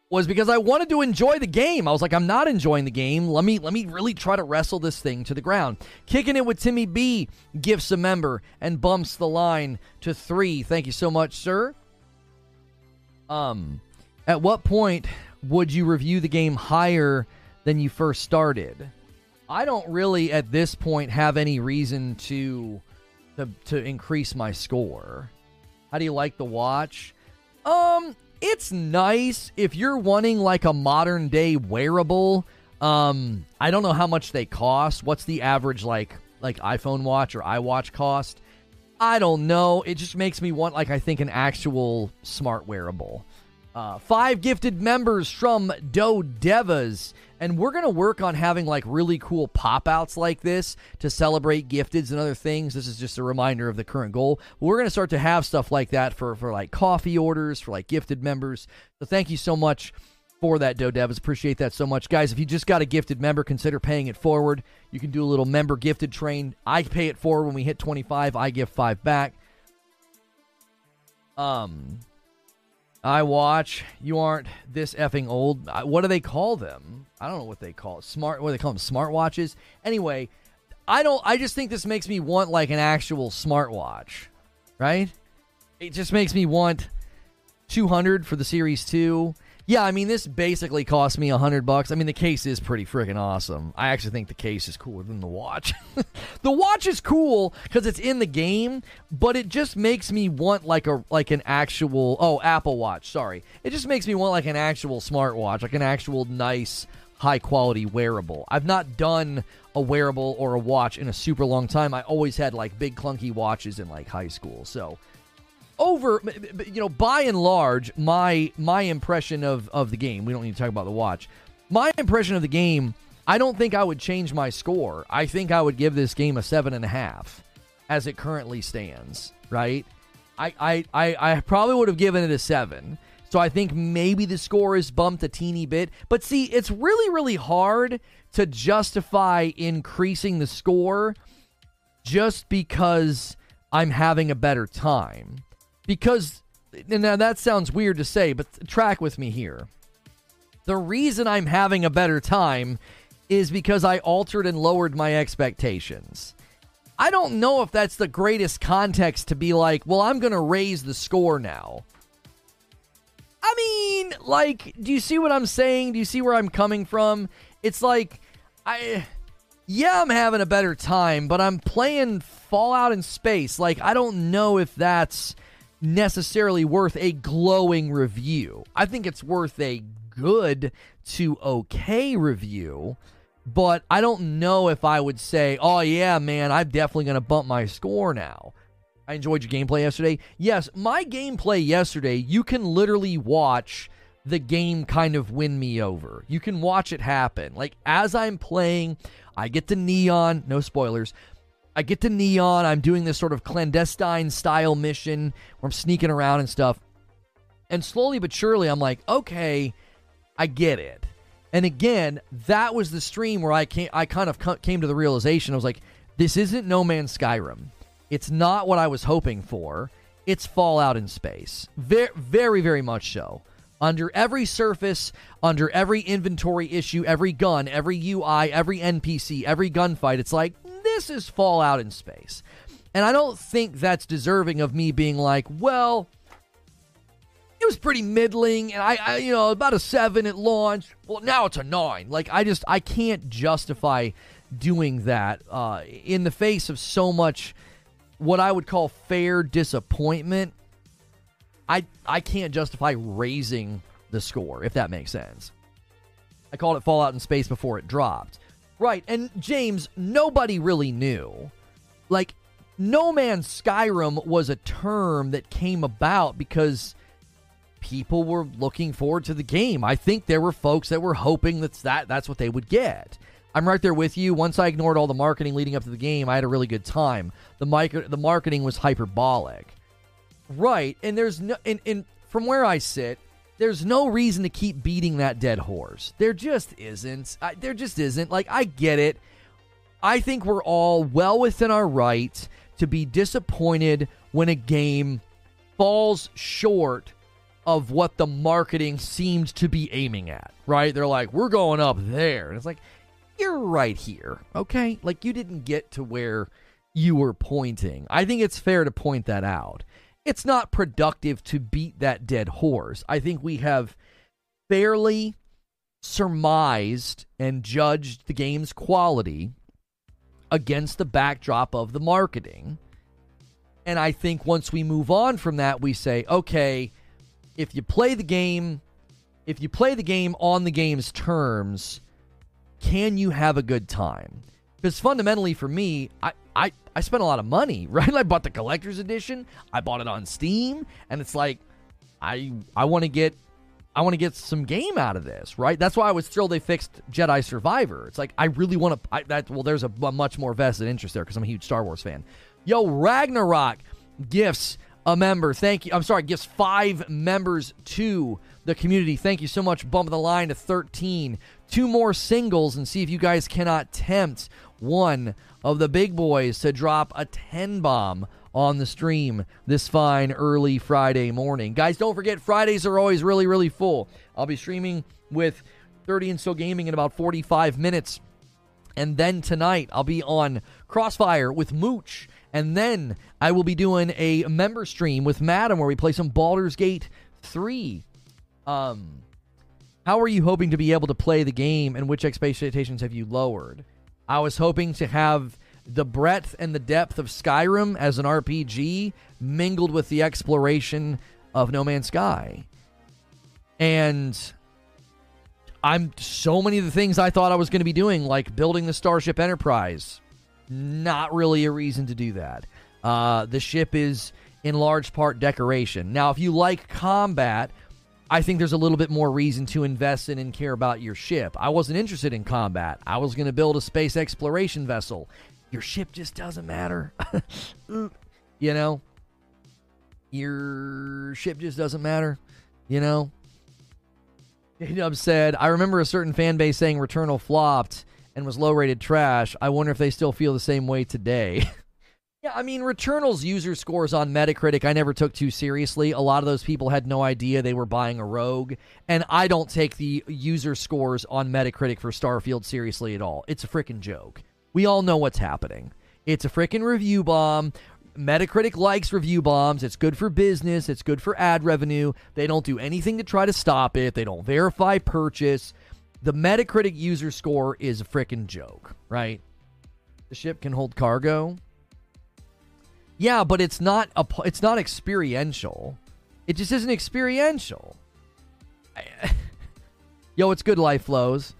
was because I wanted to enjoy the game. I was like, I'm not enjoying the game. Let me let me really try to wrestle this thing to the ground. Kicking it with Timmy B gifts a member and bumps the line to three. Thank you so much, sir. Um, at what point would you review the game higher than you first started? I don't really at this point have any reason to to, to increase my score. How do you like the watch? Um, it's nice if you're wanting like a modern day wearable. Um, I don't know how much they cost. What's the average like like iPhone watch or iWatch cost? I don't know. It just makes me want like I think an actual smart wearable. Uh, five gifted members from Do Devas. And we're going to work on having like really cool pop outs like this to celebrate gifteds and other things. This is just a reminder of the current goal. We're going to start to have stuff like that for, for like coffee orders, for like gifted members. So thank you so much for that, Do Devas. Appreciate that so much. Guys, if you just got a gifted member, consider paying it forward. You can do a little member gifted train. I pay it forward when we hit 25, I give five back. Um, I watch. You aren't this effing old. What do they call them? I don't know what they call it. Smart. What do they call them? Smartwatches. Anyway, I don't. I just think this makes me want like an actual smartwatch, right? It just makes me want 200 for the Series 2. Yeah, I mean this basically cost me a hundred bucks. I mean the case is pretty freaking awesome. I actually think the case is cooler than the watch. [LAUGHS] the watch is cool because it's in the game, but it just makes me want like a like an actual oh Apple Watch. Sorry, it just makes me want like an actual smartwatch, like an actual nice high quality wearable. I've not done a wearable or a watch in a super long time. I always had like big clunky watches in like high school, so over you know by and large my my impression of of the game we don't need to talk about the watch. My impression of the game i don't think i would change my score. I think i would give this game a seven and a half as it currently stands right? I i i, I probably would have given it a seven. So i think maybe the score is bumped a teeny bit. But see it's really really hard to justify increasing the score just because i'm having a better time because now that sounds weird to say, but track with me here. The reason I'm having a better time is because I altered and lowered my expectations. I don't know if that's the greatest context to be like, well, I'm going to raise the score now. I mean, like, do you see what I'm saying? Do you see where I'm coming from? It's like, I yeah, I'm having a better time, but I'm playing Fallout in space. Like, I don't know if that's necessarily worth a glowing review. I think it's worth a good to okay review, but I don't know if I would say, oh, yeah, man, I'm definitely going to bump my score now. I enjoyed your gameplay yesterday. Yes, my gameplay yesterday, you can literally watch the game kind of win me over. You can watch it happen. Like, as I'm playing, I get to Neon, no spoilers. I get to Neon. I'm doing this sort of clandestine style mission where I'm sneaking around and stuff. And slowly but surely, I'm like, okay, I get it. And again, that was the stream where I came, I kind of came to the realization. I was like, this isn't No Man's Skyrim. It's not what I was hoping for. It's Fallout in space. Very, very, very much so under every surface, under every inventory issue, every gun, every UI, every NPC, every gunfight. It's like, this is Fallout in space. And I don't think that's deserving of me being like, well, it was pretty middling, and I, I, you know, about a seven at launch. Well, now it's a nine. Like, I just, I can't justify doing that uh, in the face of so much what I would call fair disappointment I I can't justify raising the score if that makes sense. I called it Fallout in Space before it dropped. Right, and James, nobody really knew. Like No Man's Skyrim was a term that came about because people were looking forward to the game. I think there were folks that were hoping that's that that's what they would get. I'm right there with you. Once I ignored all the marketing leading up to the game, I had a really good time. The mic- the marketing was hyperbolic. Right, and there's no, and, and from where I sit, there's no reason to keep beating that dead horse. There just isn't. I, there just isn't. Like I get it. I think we're all well within our right to be disappointed when a game falls short of what the marketing seemed to be aiming at. Right? They're like, we're going up there, and it's like, you're right here. Okay, like you didn't get to where you were pointing. I think it's fair to point that out it's not productive to beat that dead horse. I think we have fairly surmised and judged the game's quality against the backdrop of the marketing. And I think once we move on from that, we say, okay, if you play the game, if you play the game on the game's terms, can you have a good time? Because fundamentally, for me, I, I, I spent a lot of money, [LAUGHS] right? I bought the collector's edition. I bought it on Steam, and it's like I I want to get I want to get some game out of this, right? That's why I was thrilled they fixed Jedi Survivor. It's like I really want to. That well, there's a, a much more vested interest there because I'm a huge Star Wars fan. Yo, Ragnarok gifts a member. Thank you. I'm sorry, gifts five members to the community. Thank you so much. Bump the line to 13. Two more singles and see if you guys cannot tempt one of the big boys to drop a 10 bomb on the stream this fine early Friday morning. Guys, don't forget, Fridays are always really, really full. I'll be streaming with 30 and so Gaming in about 45 minutes. And then tonight, I'll be on Crossfire with Mooch. And then I will be doing a member stream with Madam where we play some Baldur's Gate 3. Um, how are you hoping to be able to play the game and which expectations have you lowered? I was hoping to have the breadth and the depth of Skyrim as an RPG mingled with the exploration of No Man's Sky. And I'm so many of the things I thought I was going to be doing, like building the Starship Enterprise, not really a reason to do that. Uh, the ship is in large part decoration. Now, if you like combat, I think there's a little bit more reason to invest in and care about your ship. I wasn't interested in combat. I was going to build a space exploration vessel. Your ship just doesn't matter. [LAUGHS] you know? Your ship just doesn't matter. You know? [LAUGHS] Dub said, I remember a certain fan base saying Returnal flopped and was low rated trash. I wonder if they still feel the same way today. [LAUGHS] Yeah, I mean, Returnal's user scores on Metacritic I never took too seriously. A lot of those people had no idea they were buying a rogue, and I don't take the user scores on Metacritic for Starfield seriously at all. It's a freaking joke. We all know what's happening. It's a freaking review bomb. Metacritic likes review bombs. It's good for business, it's good for ad revenue. They don't do anything to try to stop it, they don't verify purchase. The Metacritic user score is a freaking joke, right? The ship can hold cargo. Yeah, but it's not a it's not experiential. It just isn't experiential. [LAUGHS] Yo, it's good life flows.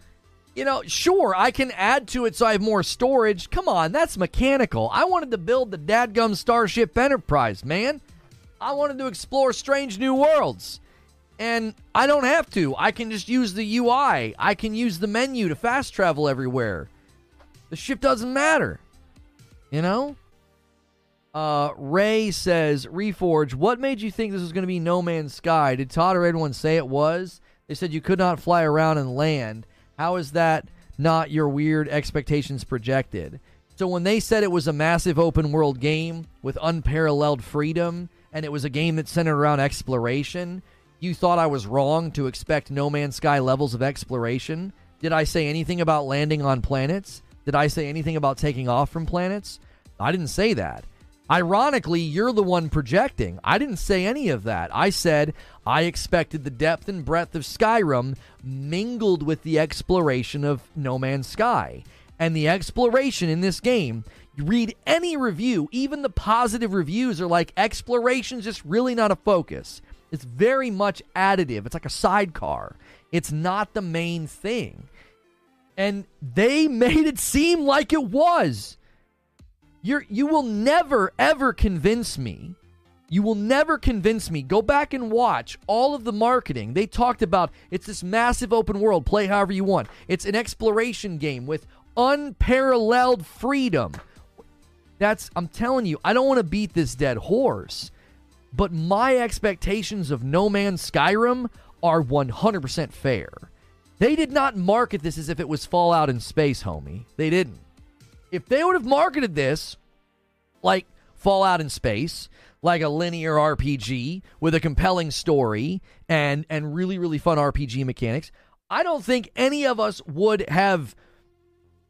You know, sure, I can add to it so I have more storage. Come on, that's mechanical. I wanted to build the dadgum Starship Enterprise, man. I wanted to explore strange new worlds. And I don't have to. I can just use the UI. I can use the menu to fast travel everywhere. The ship doesn't matter. You know? Uh, Ray says, Reforge, what made you think this was going to be No Man's Sky? Did Todd or anyone say it was? They said you could not fly around and land. How is that not your weird expectations projected? So when they said it was a massive open world game with unparalleled freedom, and it was a game that centered around exploration, you thought I was wrong to expect No Man's Sky levels of exploration? Did I say anything about landing on planets? Did I say anything about taking off from planets? I didn't say that. Ironically, you're the one projecting. I didn't say any of that. I said I expected the depth and breadth of Skyrim mingled with the exploration of No Man's Sky. And the exploration in this game, you read any review, even the positive reviews are like exploration's just really not a focus. It's very much additive. It's like a sidecar. It's not the main thing. And they [LAUGHS] made it seem like it was. You're you will never ever convince me. You will never convince me. Go back and watch all of the marketing. They talked about it's this massive open world, play however you want. It's an exploration game with unparalleled freedom. That's I'm telling you, I don't want to beat this dead horse. But my expectations of No Man's Skyrim are 100% fair. They did not market this as if it was Fallout in space, homie. They didn't. If they would have marketed this like Fallout in space, like a linear RPG with a compelling story and and really really fun RPG mechanics, I don't think any of us would have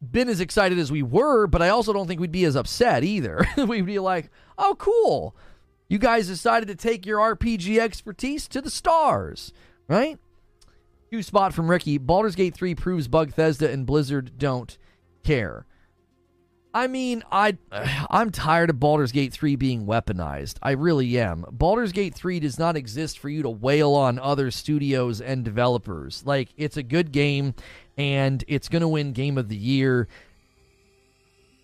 been as excited as we were, but I also don't think we'd be as upset either. [LAUGHS] we'd be like, "Oh, cool. You guys decided to take your RPG expertise to the stars, right? Two spot from Ricky. Baldur's Gate 3 proves Bethesda and Blizzard don't care. I mean, I I'm tired of Baldur's Gate 3 being weaponized. I really am. Baldur's Gate 3 does not exist for you to wail on other studios and developers. Like it's a good game and it's going to win game of the year,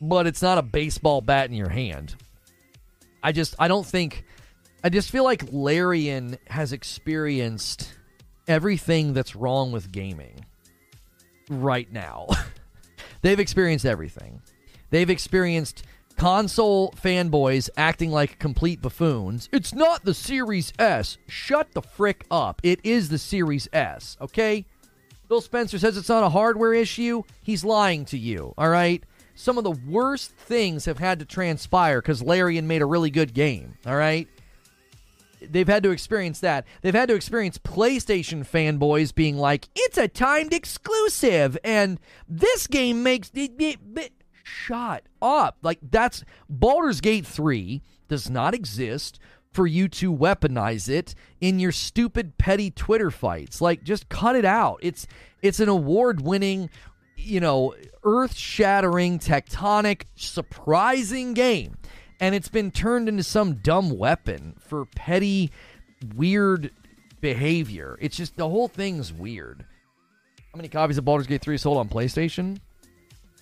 but it's not a baseball bat in your hand. I just I don't think I just feel like Larian has experienced everything that's wrong with gaming right now. [LAUGHS] They've experienced everything. They've experienced console fanboys acting like complete buffoons. It's not the Series S. Shut the frick up. It is the Series S, okay? Phil Spencer says it's not a hardware issue. He's lying to you, all right? some of the worst things have had to transpire because Larian made a really good game. All right. They've had to experience that. They've had to experience PlayStation fanboys being like, it's a timed exclusive, and this game makes it. it, it shut up. Like, that's Baldur's Gate 3 does not exist for you to weaponize it in your stupid petty Twitter fights. Like just cut it out. It's it's an award-winning you know, earth shattering, tectonic, surprising game. And it's been turned into some dumb weapon for petty, weird behavior. It's just the whole thing's weird. How many copies of Baldur's Gate 3 sold on PlayStation?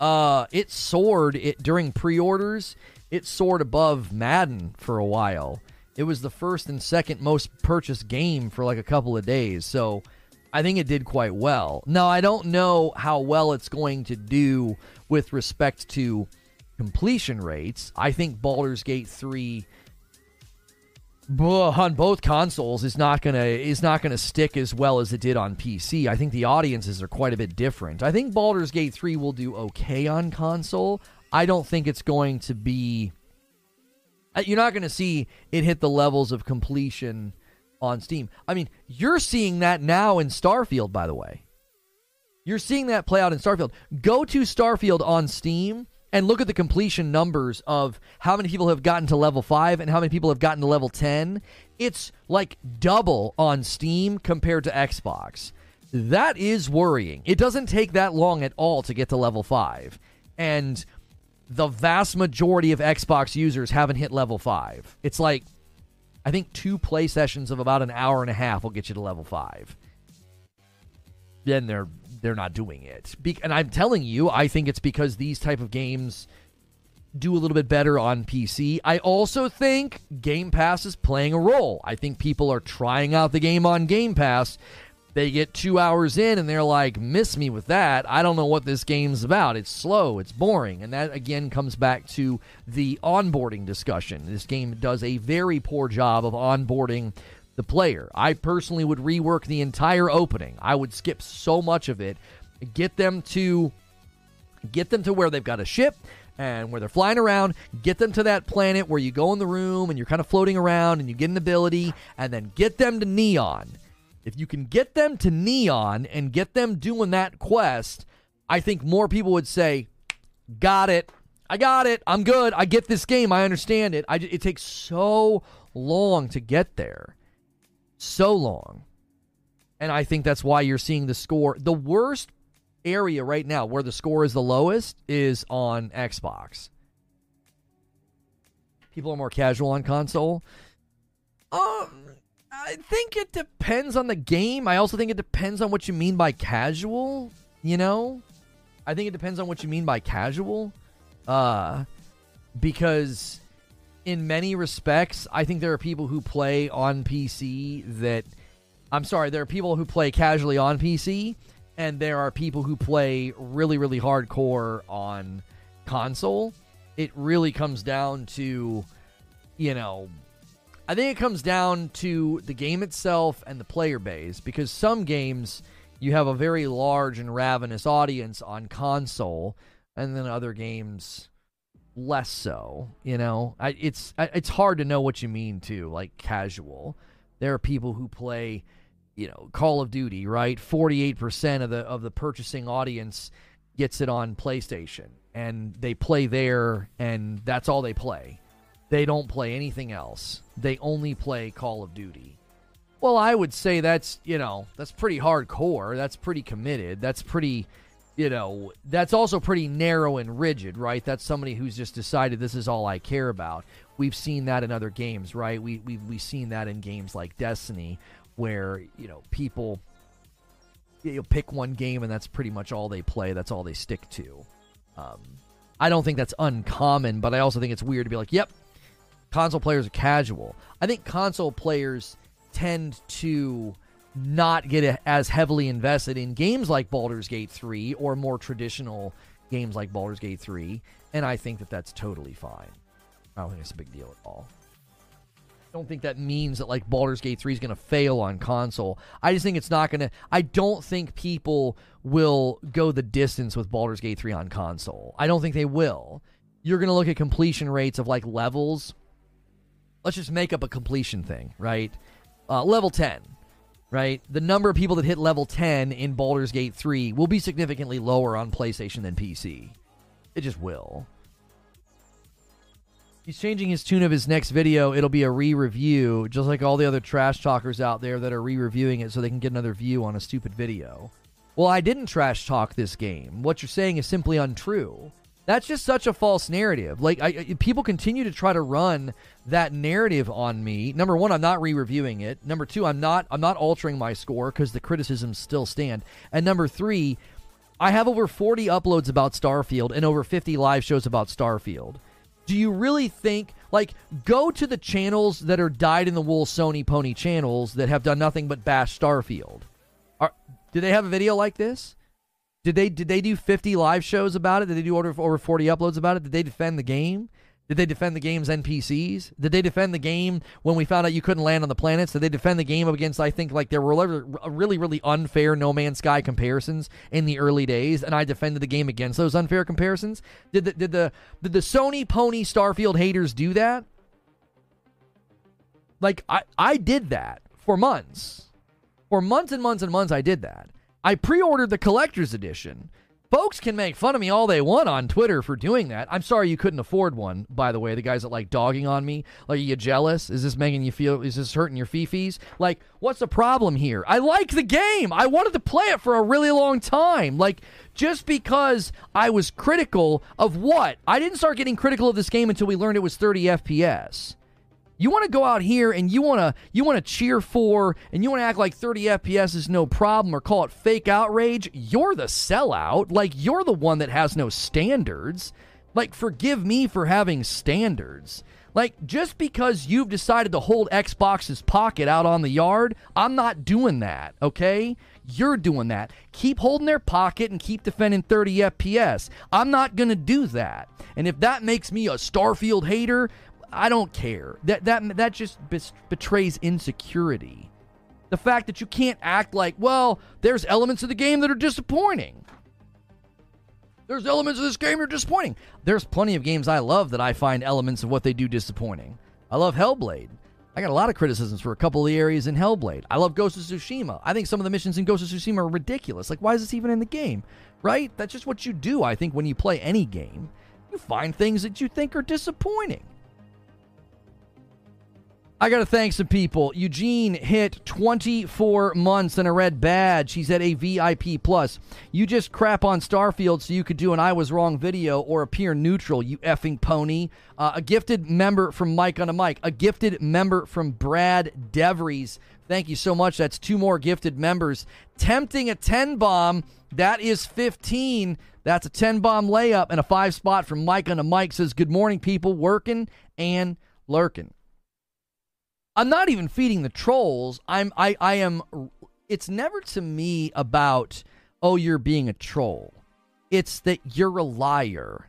Uh, it soared it during pre-orders. It soared above Madden for a while. It was the first and second most purchased game for like a couple of days. So I think it did quite well. Now, I don't know how well it's going to do with respect to completion rates. I think Baldur's Gate 3 on both consoles is not gonna is not gonna stick as well as it did on PC. I think the audiences are quite a bit different. I think Baldur's Gate 3 will do okay on console. I don't think it's going to be uh, you're not to see it hit the levels of completion on Steam. I mean, you're seeing that now in Starfield, by the way. You're seeing that play out in Starfield. Go to Starfield on Steam and look at the completion numbers of how many people have gotten to level 5 and how many people have gotten to level 10. It's like double on Steam compared to Xbox. That is worrying. It doesn't take that long at all to get to level 5. And the vast majority of Xbox users haven't hit level 5. It's like I think two play sessions of about an hour and a half will get you to level 5. Then they're they're not doing it. Be- and I'm telling you, I think it's because these type of games do a little bit better on PC. I also think Game Pass is playing a role. I think people are trying out the game on Game Pass. They get two hours in and they're like, miss me with that. I don't know what this game's about. It's slow, it's boring. And that again comes back to the onboarding discussion. This game does a very poor job of onboarding the player. I personally would rework the entire opening. I would skip so much of it, get them to get them to where they've got a ship and where they're flying around, get them to that planet where you go in the room and you're kind of floating around and you get an ability, and then get them to Neon. If you can get them to Neon and get them doing that quest, I think more people would say, Got it. I got it. I'm good. I get this game. I understand it. I, it takes so long to get there so long. And I think that's why you're seeing the score. The worst area right now where the score is the lowest is on Xbox. People are more casual on console. Um, I think it depends on the game. I also think it depends on what you mean by casual, you know? I think it depends on what you mean by casual. Uh because in many respects, I think there are people who play on PC that. I'm sorry, there are people who play casually on PC, and there are people who play really, really hardcore on console. It really comes down to, you know, I think it comes down to the game itself and the player base because some games you have a very large and ravenous audience on console, and then other games less so. You know, I, it's I, it's hard to know what you mean too. Like casual, there are people who play, you know, Call of Duty. Right, forty eight percent of the of the purchasing audience gets it on PlayStation, and they play there, and that's all they play. They don't play anything else. They only play Call of Duty. Well, I would say that's, you know, that's pretty hardcore. That's pretty committed. That's pretty you know, that's also pretty narrow and rigid, right? That's somebody who's just decided this is all I care about. We've seen that in other games, right? We we we've seen that in games like Destiny, where you know people you know, pick one game and that's pretty much all they play. That's all they stick to. Um, I don't think that's uncommon, but I also think it's weird to be like, "Yep, console players are casual." I think console players tend to not get as heavily invested in games like Baldur's Gate 3 or more traditional games like Baldur's Gate 3, and I think that that's totally fine. I don't think it's a big deal at all. I don't think that means that like Baldur's Gate 3 is going to fail on console. I just think it's not going to I don't think people will go the distance with Baldur's Gate 3 on console. I don't think they will. You're going to look at completion rates of like levels. Let's just make up a completion thing, right? Uh, level 10 right? The number of people that hit level 10 in Baldur's Gate 3 will be significantly lower on PlayStation than PC. It just will. He's changing his tune of his next video. It'll be a re review, just like all the other trash talkers out there that are re reviewing it so they can get another view on a stupid video. Well, I didn't trash talk this game. What you're saying is simply untrue. That's just such a false narrative. Like I, people continue to try to run that narrative on me. Number one, I'm not re-reviewing it. Number two, I'm not I'm not altering my score because the criticisms still stand. And number three, I have over 40 uploads about Starfield and over 50 live shows about Starfield. Do you really think like go to the channels that are dyed in the wool Sony pony channels that have done nothing but bash Starfield? Are, do they have a video like this? Did they did they do 50 live shows about it? Did they do over over 40 uploads about it? Did they defend the game? Did they defend the game's NPCs? Did they defend the game when we found out you couldn't land on the planets? Did they defend the game against I think like there were really really unfair No Man's Sky comparisons in the early days and I defended the game against those unfair comparisons? Did the did the did the Sony Pony Starfield haters do that? Like I I did that for months. For months and months and months I did that. I pre ordered the collector's edition. folks can make fun of me all they want on Twitter for doing that. I'm sorry you couldn't afford one, by the way. The guys that like dogging on me. Like, are you jealous? Is this making you feel, is this hurting your fifis? Like, what's the problem here? I like the game. I wanted to play it for a really long time. Like, just because I was critical of what? I didn't start getting critical of this game until we learned it was 30 FPS. You want to go out here and you want to you want to cheer for and you want to act like 30 FPS is no problem or call it fake outrage. You're the sellout. Like you're the one that has no standards. Like forgive me for having standards. Like just because you've decided to hold Xbox's pocket out on the yard, I'm not doing that, okay? You're doing that. Keep holding their pocket and keep defending 30 FPS. I'm not going to do that. And if that makes me a Starfield hater, I don't care. That that that just betrays insecurity. The fact that you can't act like, well, there's elements of the game that are disappointing. There's elements of this game that are disappointing. There's plenty of games I love that I find elements of what they do disappointing. I love Hellblade. I got a lot of criticisms for a couple of the areas in Hellblade. I love Ghost of Tsushima. I think some of the missions in Ghost of Tsushima are ridiculous. Like, why is this even in the game? Right? That's just what you do, I think, when you play any game. You find things that you think are disappointing. I got to thank some people. Eugene hit 24 months and a red badge. He's at a VIP plus. You just crap on Starfield so you could do an I was wrong video or appear neutral, you effing pony. Uh, a gifted member from Mike on a mic. A gifted member from Brad Devries. Thank you so much. That's two more gifted members. Tempting a 10 bomb. That is 15. That's a 10 bomb layup and a five spot from Mike on a mic. Says, Good morning, people. Working and lurking. I'm not even feeding the trolls. I'm I I am it's never to me about oh you're being a troll. It's that you're a liar.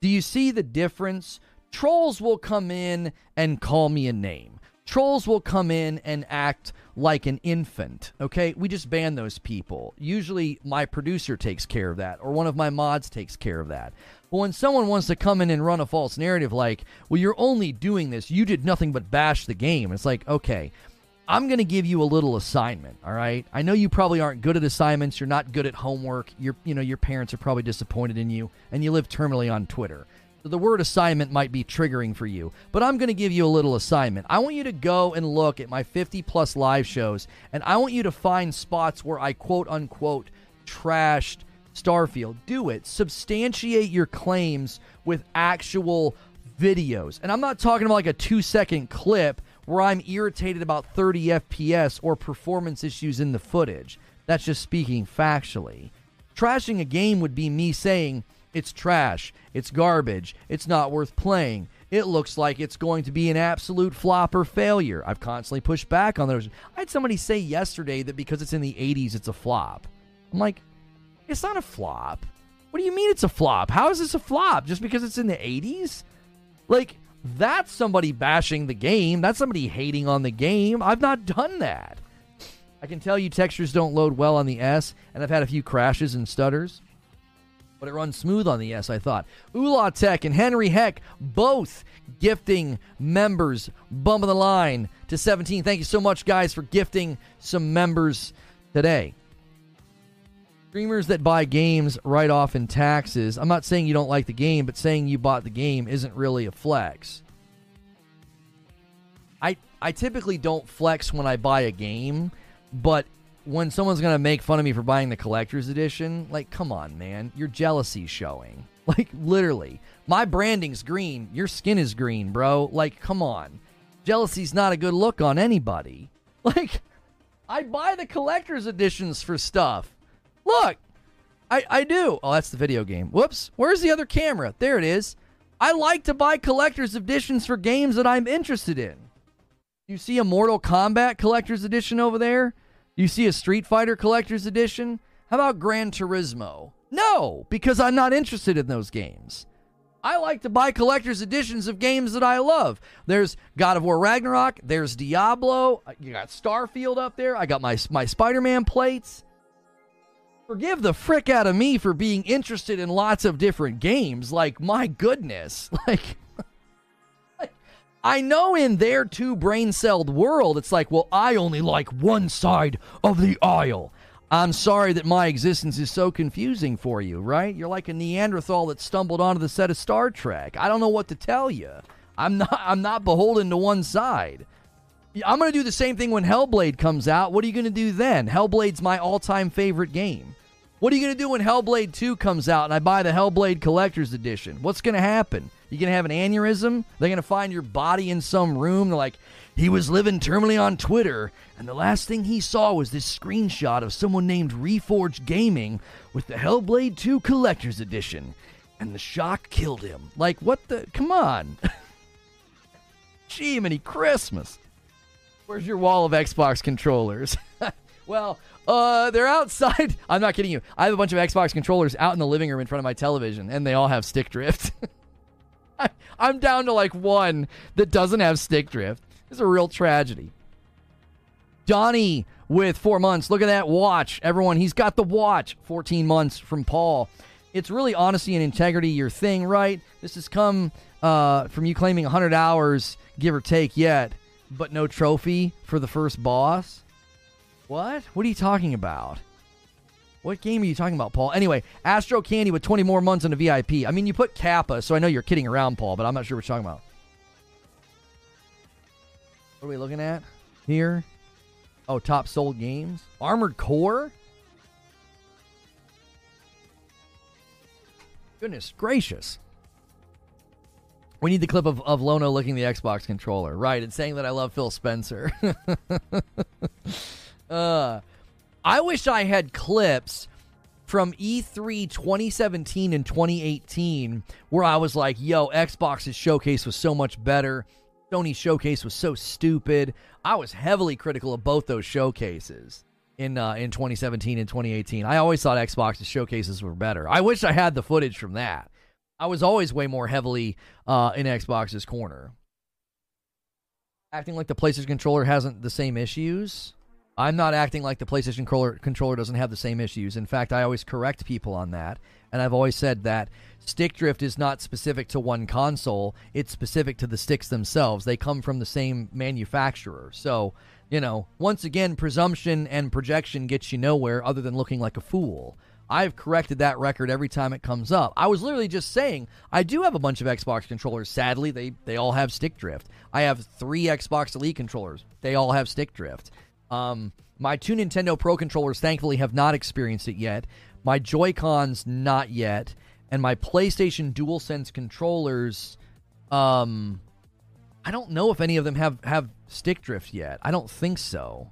Do you see the difference? Trolls will come in and call me a name. Trolls will come in and act like an infant. Okay, we just ban those people. Usually, my producer takes care of that, or one of my mods takes care of that. But when someone wants to come in and run a false narrative, like, well, you're only doing this, you did nothing but bash the game, it's like, okay, I'm going to give you a little assignment, all right? I know you probably aren't good at assignments, you're not good at homework, your you know, your parents are probably disappointed in you, and you live terminally on Twitter. The word assignment might be triggering for you, but I'm going to give you a little assignment. I want you to go and look at my 50 plus live shows, and I want you to find spots where I quote unquote trashed Starfield. Do it. Substantiate your claims with actual videos. And I'm not talking about like a two second clip where I'm irritated about 30 FPS or performance issues in the footage. That's just speaking factually. Trashing a game would be me saying, it's trash. It's garbage. It's not worth playing. It looks like it's going to be an absolute flop or failure. I've constantly pushed back on those. I had somebody say yesterday that because it's in the 80s, it's a flop. I'm like, it's not a flop. What do you mean it's a flop? How is this a flop? Just because it's in the 80s? Like, that's somebody bashing the game. That's somebody hating on the game. I've not done that. I can tell you textures don't load well on the S, and I've had a few crashes and stutters but it runs smooth on the S, I thought. Ula Tech and Henry Heck both gifting members, bumping the line to 17. Thank you so much, guys, for gifting some members today. Streamers that buy games write off in taxes. I'm not saying you don't like the game, but saying you bought the game isn't really a flex. I I typically don't flex when I buy a game, but when someone's gonna make fun of me for buying the collector's edition, like, come on, man, your jealousy showing. [LAUGHS] Like, literally, my branding's green, your skin is green, bro. Like, come on, jealousy's not a good look on anybody. [LAUGHS] Like, I buy the collector's editions for stuff. Look, I I do. Oh, that's the video game. Whoops, where's the other camera? There it is. I like to buy collector's editions for games that I'm interested in. You see a Mortal Kombat collector's edition over there? You see a Street Fighter Collector's Edition? How about Gran Turismo? No, because I'm not interested in those games. I like to buy collector's editions of games that I love. There's God of War Ragnarok, there's Diablo, you got Starfield up there, I got my my Spider-Man plates. Forgive the frick out of me for being interested in lots of different games. Like my goodness. [LAUGHS] Like I know in their two brain celled world, it's like, well, I only like one side of the aisle. I'm sorry that my existence is so confusing for you, right? You're like a Neanderthal that stumbled onto the set of Star Trek. I don't know what to tell you. I'm not I'm not beholden to one side. I'm going to do the same thing when Hellblade comes out. What are you going to do then? Hellblade's my all-time favorite game. What are you going to do when Hellblade 2 comes out and I buy the Hellblade Collector's Edition? What's going to happen? You going to have an aneurysm? They're going to find your body in some room. They're like, he was living terminally on Twitter, and the last thing he saw was this screenshot of someone named Reforged Gaming with the Hellblade 2 Collector's Edition. And the shock killed him. Like, what the? Come on. [LAUGHS] Gee, many Christmas. Where's your wall of Xbox controllers? [LAUGHS] well, uh, they're outside. [LAUGHS] I'm not kidding you. I have a bunch of Xbox controllers out in the living room in front of my television, and they all have stick drift. [LAUGHS] I'm down to like one that doesn't have stick drift. It's a real tragedy. Donnie with four months. Look at that watch. Everyone, he's got the watch. 14 months from Paul. It's really honesty and integrity your thing, right? This has come uh, from you claiming 100 hours, give or take, yet, but no trophy for the first boss. What? What are you talking about? What game are you talking about, Paul? Anyway, Astro Candy with 20 more months on a VIP. I mean, you put Kappa, so I know you're kidding around, Paul, but I'm not sure what you're talking about. What are we looking at here? Oh, top sold games. Armored Core? Goodness gracious. We need the clip of, of Lono licking the Xbox controller. Right, and saying that I love Phil Spencer. [LAUGHS] uh, I wish I had clips from E3 2017 and 2018 where I was like, yo, Xbox's showcase was so much better. Sony showcase was so stupid. I was heavily critical of both those showcases in uh, in 2017 and 2018. I always thought Xbox's showcases were better. I wish I had the footage from that. I was always way more heavily uh, in Xbox's corner. Acting like the PlayStation controller hasn't the same issues. I'm not acting like the PlayStation controller, controller doesn't have the same issues. In fact, I always correct people on that. And I've always said that stick drift is not specific to one console, it's specific to the sticks themselves. They come from the same manufacturer. So, you know, once again, presumption and projection gets you nowhere other than looking like a fool. I've corrected that record every time it comes up. I was literally just saying I do have a bunch of Xbox controllers. Sadly, they they all have stick drift. I have three Xbox Elite controllers. They all have stick drift. Um, my two Nintendo Pro controllers, thankfully, have not experienced it yet. My Joy Cons, not yet. And my PlayStation DualSense controllers, um, I don't know if any of them have, have stick drift yet. I don't think so.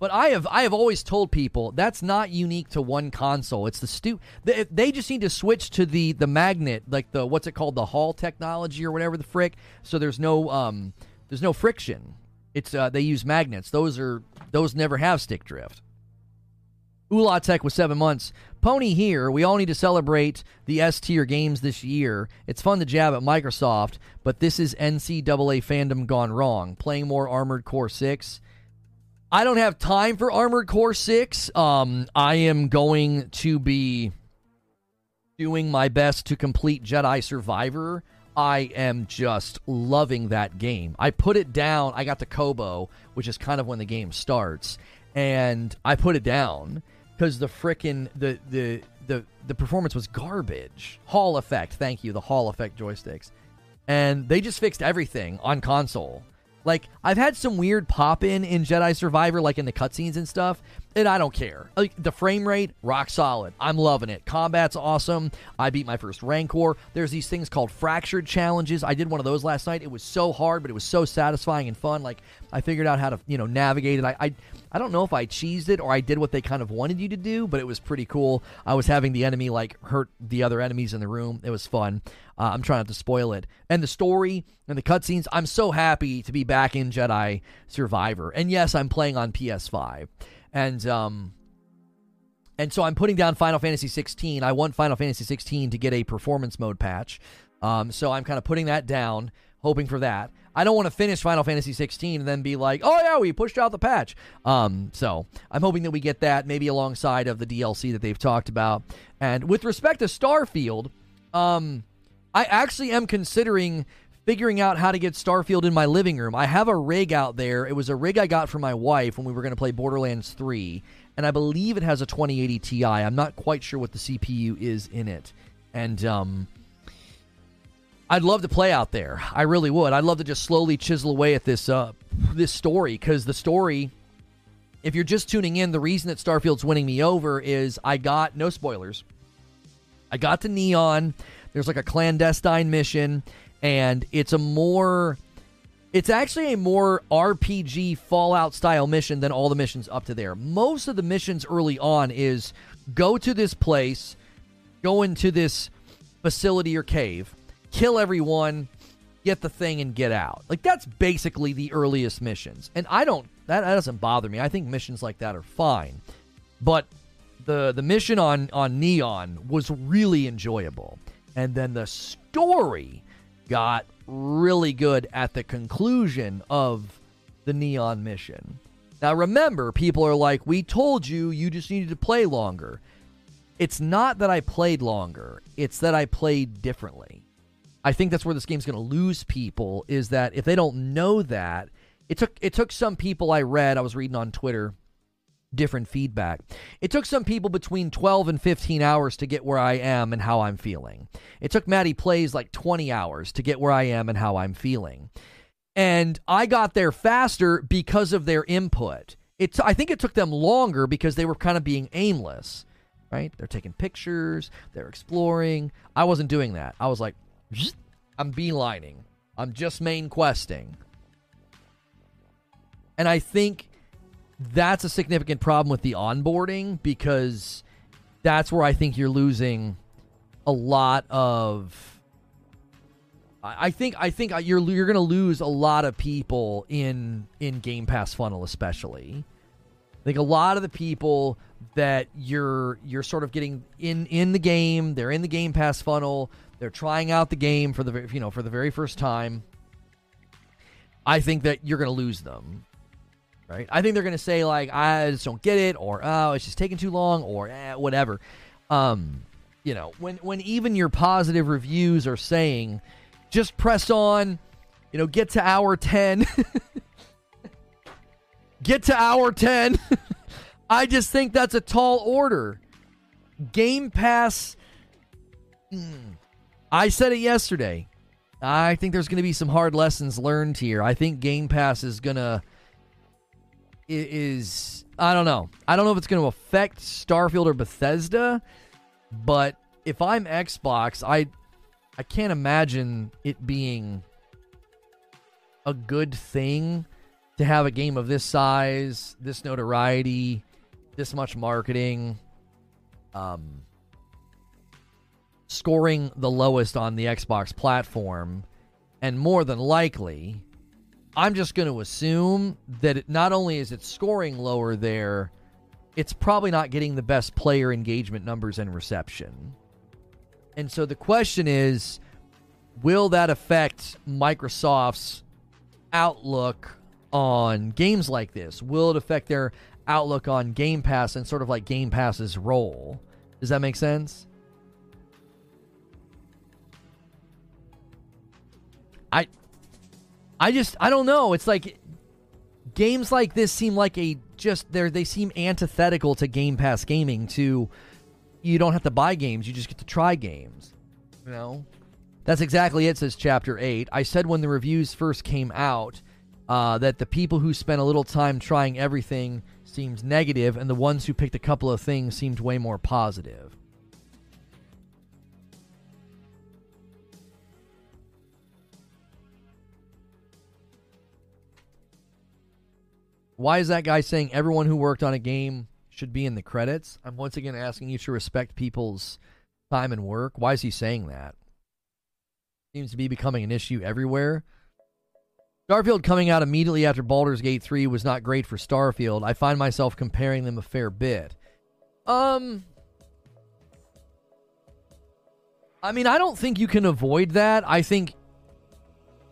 But I have I have always told people that's not unique to one console. It's the stu they, they just need to switch to the the magnet like the what's it called the Hall technology or whatever the frick. So there's no um there's no friction. It's uh, they use magnets. Those are those never have stick drift. Ula Tech with seven months. Pony here. We all need to celebrate the S tier games this year. It's fun to jab at Microsoft, but this is NCAA fandom gone wrong. Playing more Armored Core 6. I don't have time for Armored Core 6. Um, I am going to be doing my best to complete Jedi Survivor. I am just loving that game. I put it down. I got to Koboh, which is kind of when the game starts, and I put it down because the frickin' the the the the performance was garbage. Hall effect, thank you, the Hall effect joysticks, and they just fixed everything on console. Like I've had some weird pop in in Jedi Survivor, like in the cutscenes and stuff, and I don't care. Like the frame rate, rock solid. I'm loving it. Combat's awesome. I beat my first Rancor. There's these things called fractured challenges. I did one of those last night. It was so hard, but it was so satisfying and fun. Like I figured out how to you know navigate it. I I, I don't know if I cheesed it or I did what they kind of wanted you to do, but it was pretty cool. I was having the enemy like hurt the other enemies in the room. It was fun. Uh, I'm trying not to spoil it. And the story and the cutscenes. I'm so happy to be back in Jedi Survivor. And yes, I'm playing on PS5 and um and so I'm putting down Final Fantasy 16. I want Final Fantasy 16 to get a performance mode patch. Um, so I'm kind of putting that down, hoping for that. I don't want to finish Final Fantasy 16 and then be like, oh yeah, we pushed out the patch. Um, so I'm hoping that we get that maybe alongside of the DLC that they've talked about. And with respect to Starfield, um, I actually am considering figuring out how to get Starfield in my living room. I have a rig out there. It was a rig I got for my wife when we were going to play Borderlands 3, and I believe it has a 2080 Ti. I'm not quite sure what the CPU is in it. And um I'd love to play out there. I really would. I'd love to just slowly chisel away at this uh this story cuz the story if you're just tuning in, the reason that Starfield's winning me over is I got no spoilers. I got to Neon. There's like a clandestine mission and it's a more it's actually a more RPG Fallout style mission than all the missions up to there. Most of the missions early on is go to this place, go into this facility or cave, kill everyone, get the thing and get out. Like that's basically the earliest missions. And I don't that, that doesn't bother me. I think missions like that are fine. But the the mission on on Neon was really enjoyable. And then the story got really good at the conclusion of the Neon mission. Now remember, people are like, "We told you you just needed to play longer." It's not that I played longer, it's that I played differently. I think that's where this game's going to lose people is that if they don't know that, it took it took some people I read, I was reading on Twitter, different feedback. It took some people between 12 and 15 hours to get where I am and how I'm feeling. It took Matty Plays like 20 hours to get where I am and how I'm feeling. And I got there faster because of their input. It's I think it took them longer because they were kind of being aimless, right? They're taking pictures, they're exploring. I wasn't doing that. I was like, I'm beelining. I'm just main questing. And I think that's a significant problem with the onboarding because that's where I think you're losing a lot of I think I think you're you're going to lose a lot of people in in Game Pass funnel especially. I think a lot of the people that you're you're sort of getting in in the game, they're in the Game Pass funnel, they're trying out the game for the you know for the very first time. I think that you're going to lose them. Right? I think they're going to say like I just don't get it or oh it's just taking too long or eh, whatever. Um, you know, when when even your positive reviews are saying just press on, you know, get to hour 10. [LAUGHS] get to hour 10. [LAUGHS] I just think that's a tall order. Game Pass. Mm, I said it yesterday. I think there's going to be some hard lessons learned here. I think Game Pass is going to is I don't know. I don't know if it's going to affect Starfield or Bethesda, but if I'm Xbox, I I can't imagine it being a good thing to have a game of this size, this notoriety, this much marketing, um, scoring the lowest on the Xbox platform, and more than likely, I'm just going to assume that it, not only is it scoring lower there, it's probably not getting the best player engagement numbers and reception. And so the question is will that affect Microsoft's outlook on games like this? Will it affect their outlook on Game Pass and sort of like Game Pass's role? Does that make sense? I I just I don't know. It's like games like this seem like a just they they seem antithetical to Game Pass gaming to you don't have to buy games, you just get to try games. You know? That's exactly it, says chapter 8. I said when the reviews first came out uh, that the people who spent a little time trying everything seemed negative, and the ones who picked a couple of things seemed way more positive. Why is that guy saying everyone who worked on a game should be in the credits? I'm once again asking you to respect people's time and work. Why is he saying that? Seems to be becoming an issue everywhere. Starfield coming out immediately after Baldur's Gate 3 was not great for Starfield. I find myself comparing them a fair bit. Um I mean, I don't think you can avoid that. I think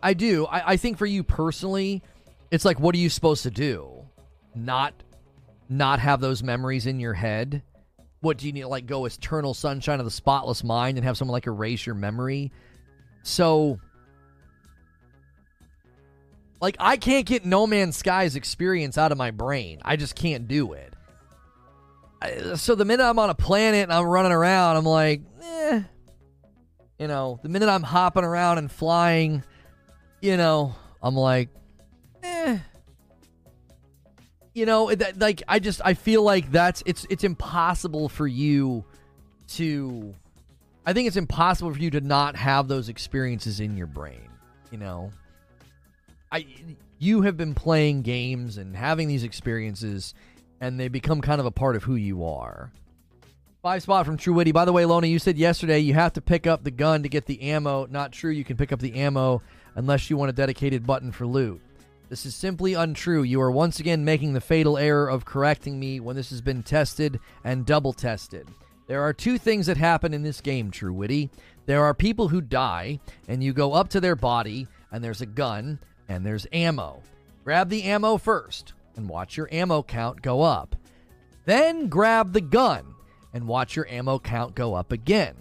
I do. I, I think for you personally, it's like what are you supposed to do? Not not have those memories in your head? What do you need to like go eternal sunshine of the spotless mind and have someone like erase your memory? So Like I can't get No Man's Sky's experience out of my brain. I just can't do it. So the minute I'm on a planet and I'm running around, I'm like, eh. You know, the minute I'm hopping around and flying, you know, I'm like, eh. You know, that, like I just I feel like that's it's it's impossible for you to I think it's impossible for you to not have those experiences in your brain, you know. I you have been playing games and having these experiences and they become kind of a part of who you are. Five spot from True Witty. By the way, Lono, you said yesterday you have to pick up the gun to get the ammo. Not true. You can pick up the ammo unless you want a dedicated button for loot. This is simply untrue. You are once again making the fatal error of correcting me when this has been tested and double tested. There are two things that happen in this game, True Witty. There are people who die, and you go up to their body, and there's a gun, and there's ammo. Grab the ammo first and watch your ammo count go up. Then grab the gun and watch your ammo count go up again.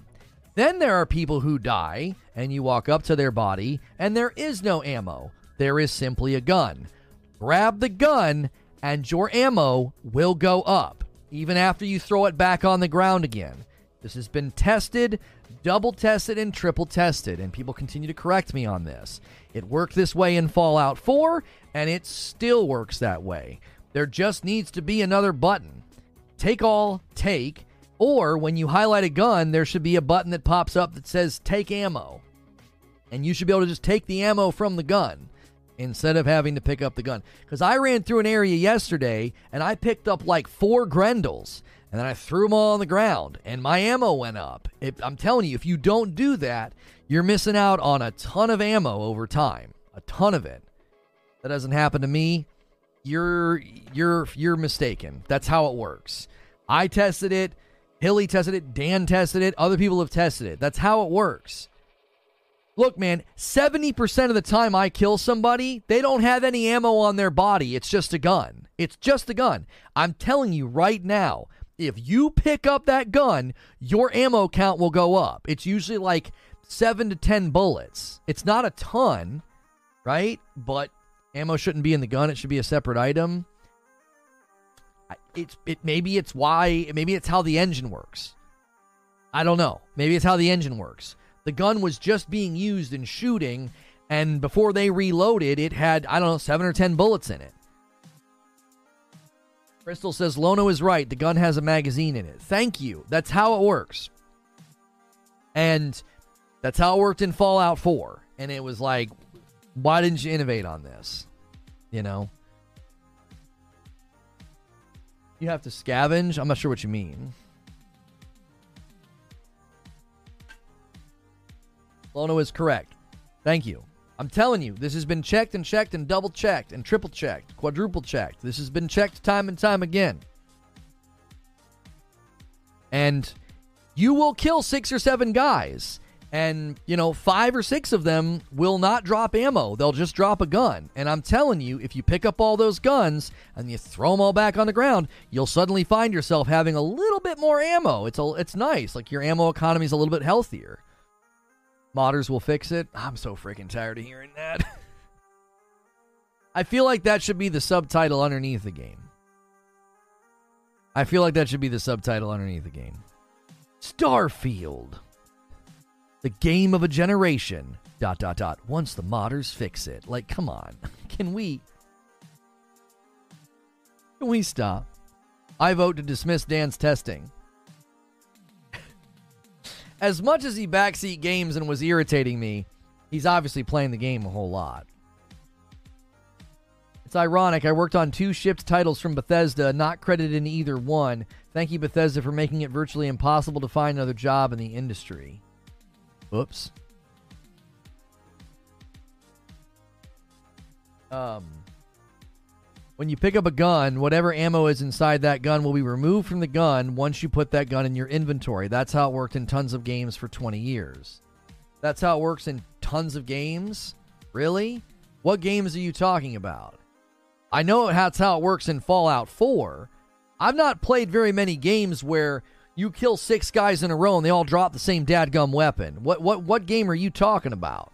Then there are people who die and you walk up to their body and there is no ammo. There is simply a gun. Grab the gun and your ammo will go up even after you throw it back on the ground again. This has been tested, double tested, and triple tested, and people continue to correct me on this. It worked this way in Fallout 4, and it still works that way. There just needs to be another button. Take all, take, or when you highlight a gun, there should be a button that pops up that says take ammo. And you should be able to just take the ammo from the gun instead of having to pick up the gun. Because I ran through an area yesterday and I picked up like four Grendels and then I threw them all on the ground and my ammo went up. It, I'm telling you, if you don't do that, you're missing out on a ton of ammo over time. A ton of it. That doesn't happen to me. You're you're you're mistaken. That's how it works. I tested it. Hilly tested it. Dan tested it. Other people have tested it. That's how it works. Look, man, 70% of the time I kill somebody, they don't have any ammo on their body. It's just a gun. It's just a gun. I'm telling you right now, if you pick up that gun, your ammo count will go up. It's usually like seven to 10 bullets. It's not a ton, right? But ammo shouldn't be in the gun, it should be a separate item. It's it maybe it's why maybe it's how the engine works. I don't know. Maybe it's how the engine works. The gun was just being used in shooting and before they reloaded it had I don't know 7 or 10 bullets in it. Crystal says Lono is right. The gun has a magazine in it. Thank you. That's how it works. And that's how it worked in Fallout 4. And it was like, why didn't you innovate on this? You know? You have to scavenge? I'm not sure what you mean. Lono is correct. Thank you. I'm telling you, this has been checked and checked and double checked and triple checked, quadruple checked. This has been checked time and time again. And you will kill six or seven guys and you know five or six of them will not drop ammo they'll just drop a gun and i'm telling you if you pick up all those guns and you throw them all back on the ground you'll suddenly find yourself having a little bit more ammo it's a, it's nice like your ammo economy is a little bit healthier modders will fix it i'm so freaking tired of hearing that [LAUGHS] i feel like that should be the subtitle underneath the game i feel like that should be the subtitle underneath the game starfield the game of a generation. Dot dot dot. Once the modders fix it. Like, come on. [LAUGHS] Can we Can we stop? I vote to dismiss Dan's testing. As much as he backseat games and was irritating me, he's obviously playing the game a whole lot. It's ironic. I worked on two shipped titles from Bethesda, not credited in either one. Thank you, Bethesda, for making it virtually impossible to find another job in the industry. Oops. Um, when you pick up a gun, whatever ammo is inside that gun will be removed from the gun once you put that gun in your inventory. That's how it worked in tons of games for 20 years. That's how it works in tons of games? Really? What games are you talking about? I know that's how it works in Fallout 4. I've not played very many games where you kill six guys in a row and they all drop the same dadgum weapon. What what what game are you talking about?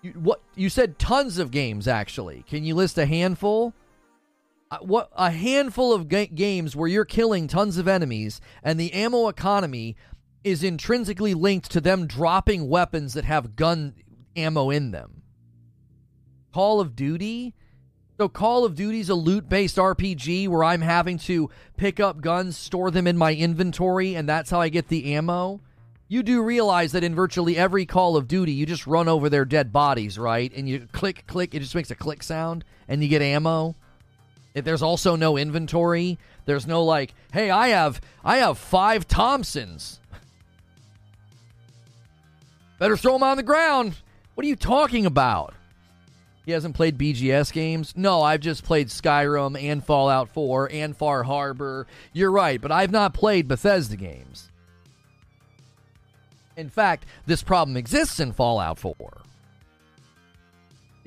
You, what you said? Tons of games, actually. Can you list a handful? What a handful of ga- games where you're killing tons of enemies, and the ammo economy is intrinsically linked to them dropping weapons that have gun ammo in them. Call of Duty. So Call of Duty's a loot-based RPG where I'm having to pick up guns, store them in my inventory, and that's how I get the ammo you do realize that in virtually every Call of Duty, you just run over their dead bodies, right? And you click, click, it just makes a click sound, and you get ammo. There's also no inventory, there's no like, hey, I have I have five Thompsons. Better throw them on the ground. What are you talking about? He hasn't played BGS games? No, I've just played Skyrim and Fallout 4 and Far Harbor. You're right, but I've not played Bethesda games. In fact, this problem exists in Fallout 4.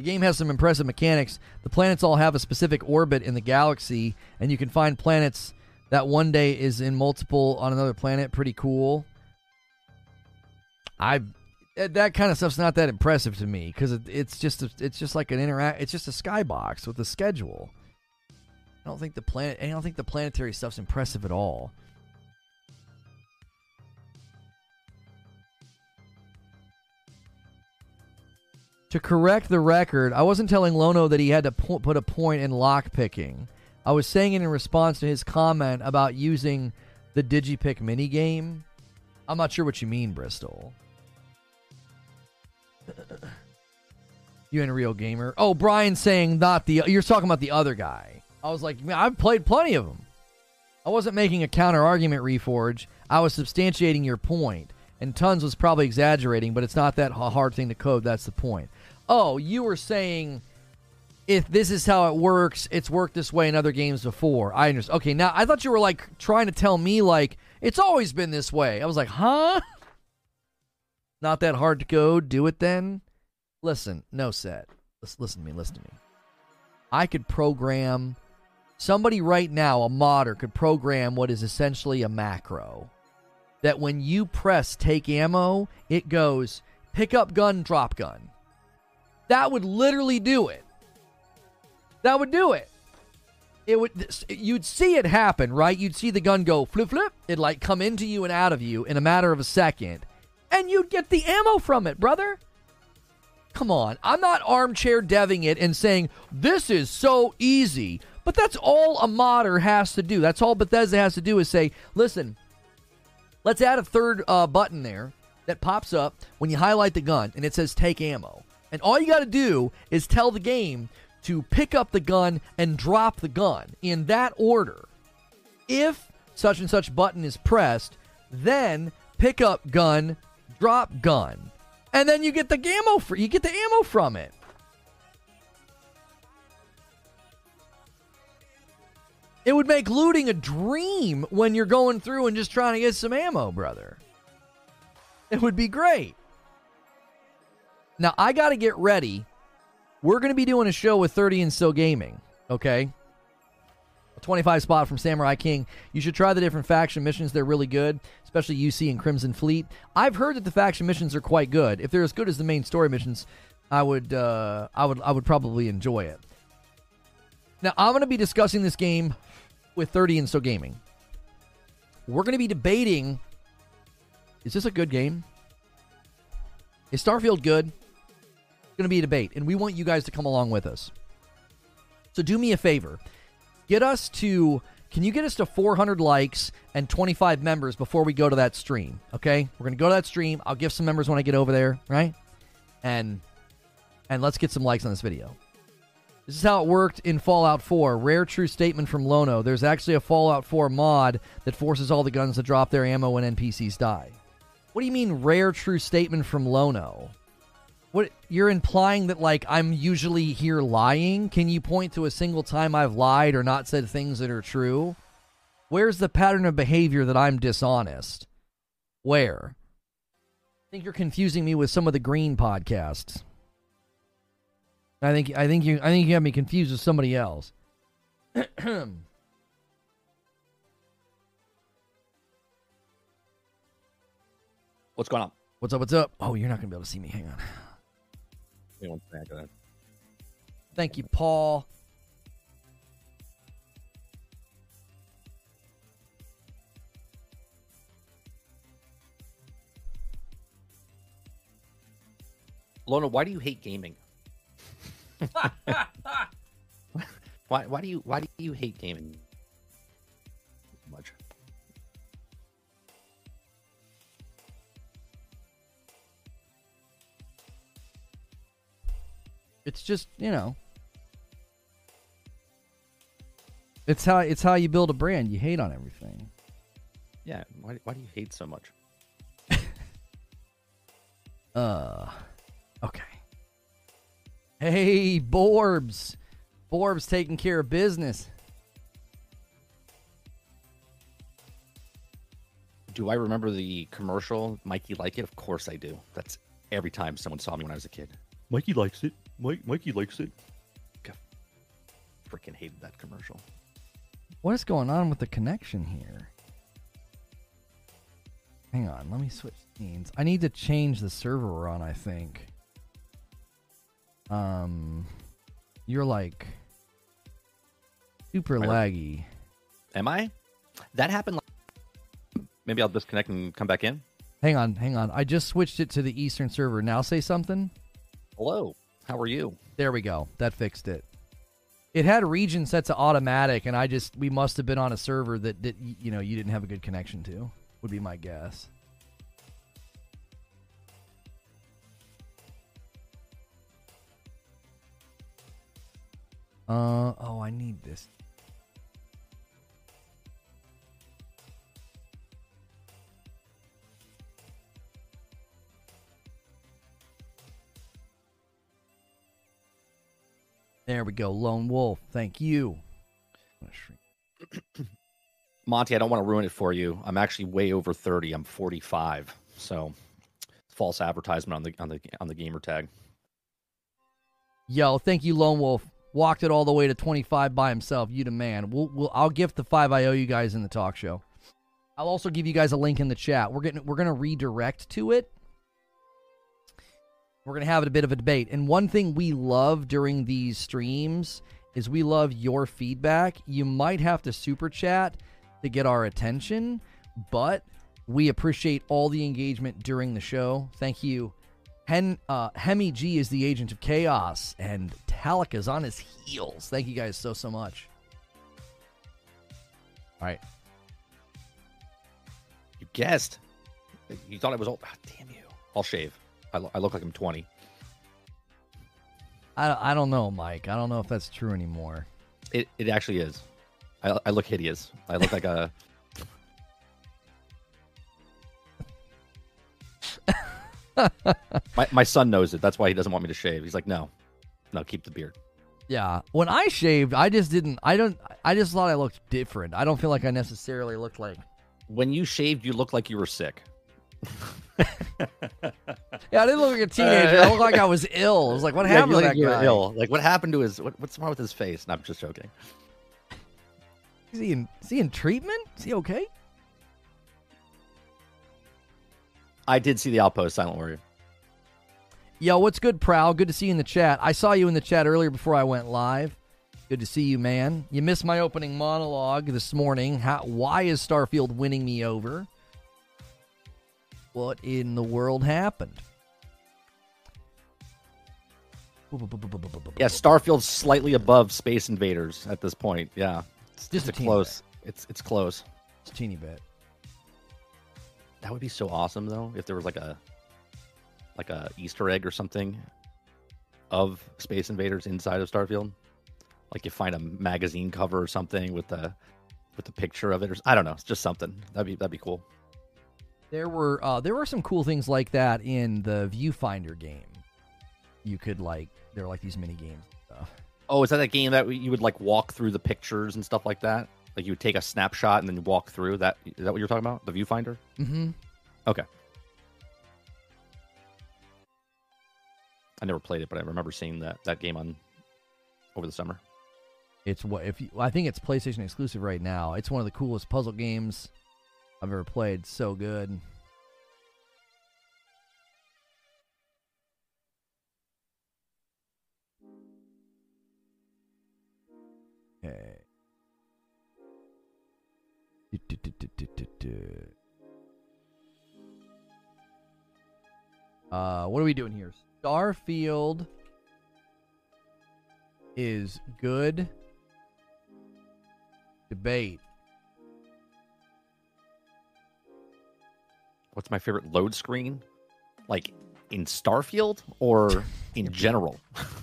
The game has some impressive mechanics. The planets all have a specific orbit in the galaxy, and you can find planets that one day is in multiple on another planet. Pretty cool. I eh, that kind of stuff's not that impressive to me because it, it's just a, it's just like an interact. It's just a skybox with a schedule. I don't think the planet. I don't think the planetary stuff's impressive at all. To correct the record, I wasn't telling Lono that he had to po- put a point in lockpicking. I was saying it in response to his comment about using the Digipick minigame. I'm not sure what you mean, Bristol. you ain't a real gamer. Oh, Brian saying not the. You're talking about the other guy. I was like, I've played plenty of them. I wasn't making a counter argument, Reforge. I was substantiating your point. And Tons was probably exaggerating, but it's not that hard thing to code. That's the point oh, you were saying if this is how it works, it's worked this way in other games before. I understand. Okay, now I thought you were like trying to tell me like it's always been this way. I was like, huh? [LAUGHS] Not that hard to code. Do it then. Listen, no set. Listen to me. Listen to me. I could program. Somebody right now, a modder, could program what is essentially a macro. That when you press take ammo, it goes pick up gun, drop gun. That would literally do it. That would do it. It would you'd see it happen, right? You'd see the gun go flip flip. It'd like come into you and out of you in a matter of a second. And you'd get the ammo from it, brother. Come on. I'm not armchair deving it and saying this is so easy. But that's all a modder has to do. That's all Bethesda has to do is say, listen, let's add a third uh, button there that pops up when you highlight the gun and it says take ammo. And all you got to do is tell the game to pick up the gun and drop the gun in that order. If such and such button is pressed, then pick up gun, drop gun. And then you get the ammo for you get the ammo from it. It would make looting a dream when you're going through and just trying to get some ammo, brother. It would be great. Now, I got to get ready. We're going to be doing a show with 30 and so Gaming, okay? A 25 spot from Samurai King. You should try the different faction missions. They're really good, especially UC and Crimson Fleet. I've heard that the faction missions are quite good. If they're as good as the main story missions, I would uh, I would I would probably enjoy it. Now, I'm going to be discussing this game with 30 and so Gaming. We're going to be debating is this a good game? Is Starfield good? Going to be a debate, and we want you guys to come along with us. So do me a favor. Get us to can you get us to 400 likes and 25 members before we go to that stream? Okay? We're going to go to that stream. I'll give some members when I get over there, right? And and let's get some likes on this video. This is how it worked in Fallout 4. Rare true statement from Lono. There's actually a Fallout 4 mod that forces all the guns to drop their ammo when NPCs die. What do you mean rare true statement from Lono? What you're implying that like I'm usually here lying? Can you point to a single time I've lied or not said things that are true? Where's the pattern of behavior that I'm dishonest? Where? I think you're confusing me with some of the green podcasts. I think I think you I think you have me confused with somebody else. [CLEARS THROAT] What's going on? What's up? What's up? Oh, you're not gonna be able to see me. Hang on. Me one second. Thank you, Paul. Lono, why do you hate gaming? [LAUGHS] [LAUGHS] why why do you why do you hate gaming It's just you know, it's how it's how you build a brand. You hate on everything. Yeah, why why do you hate so much? [LAUGHS] Uh, okay. Hey, Borbs, Borbs taking care of business. Do I remember the commercial? Mikey like it? Of course I do. That's every time someone saw me when I was a kid. Mikey likes it. Mike, Mikey likes it. Freaking hated that commercial. What is going on with the connection here? Hang on, let me switch scenes. I need to change the server we're on, I think. Um you're like super laggy. Am I? That happened. Like, maybe I'll disconnect and come back in. Hang on, hang on. I just switched it to the Eastern server. Now say something. Hello. How are you? There we go. That fixed it. It had region set to automatic, and I just we must have been on a server that that you know you didn't have a good connection to. Would be my guess. Uh oh, I need this. There we go, Lone Wolf. Thank you. I'm gonna shrink- [CLEARS THROAT] Monty, I don't want to ruin it for you. I'm actually way over 30. I'm 45. So false advertisement on the on the on the gamer tag. Yo, thank you, Lone Wolf. Walked it all the way to 25 by himself. You the man. We'll, we'll, I'll gift the five I owe you guys in the talk show. I'll also give you guys a link in the chat. We're getting we're gonna redirect to it. We're gonna have a bit of a debate. And one thing we love during these streams is we love your feedback. You might have to super chat to get our attention, but we appreciate all the engagement during the show. Thank you. Hen, uh, Hemi G is the agent of chaos, and Talik is on his heels. Thank you guys so, so much. All right. You guessed. You thought I was old. Ah, damn you. I'll shave. I, lo- I look like I'm 20. I, I don't know, Mike. I don't know if that's true anymore. It it actually is. I, I look hideous. I look like a. [LAUGHS] my my son knows it. That's why he doesn't want me to shave. He's like, no, no, keep the beard. Yeah. When I shaved, I just didn't. I don't. I just thought I looked different. I don't feel like I necessarily looked like. When you shaved, you looked like you were sick. [LAUGHS] Yeah, I didn't look like a teenager. I looked like I was ill. I was like, what happened to that guy? ill. Like, what happened to his? What, what's wrong with his face? No, I'm just joking. Is he in? Is he in treatment? Is he okay? I did see the outpost, Silent Warrior. Yo, what's good, Prowl? Good to see you in the chat. I saw you in the chat earlier before I went live. Good to see you, man. You missed my opening monologue this morning. How, why is Starfield winning me over? What in the world happened? Yeah, Starfield's slightly above Space Invaders at this point. Yeah, it's Just a close. It's it's close. It's a teeny bit. That would be so awesome though if there was like a like a Easter egg or something of Space Invaders inside of Starfield. Like you find a magazine cover or something with the with the picture of it or I don't know. It's just something. That'd be that'd be cool. There were uh, there were some cool things like that in the Viewfinder game. You could like there were like these mini games. Oh, is that that game that you would like walk through the pictures and stuff like that? Like you would take a snapshot and then walk through that. Is that what you're talking about? The viewfinder? Mm-hmm. Okay. I never played it, but I remember seeing that that game on over the summer. It's what if you, I think it's PlayStation exclusive right now. It's one of the coolest puzzle games I've ever played. So good. Hey. Uh, what are we doing here? Starfield is good debate. What's my favorite load screen? Like in Starfield or [LAUGHS] in general?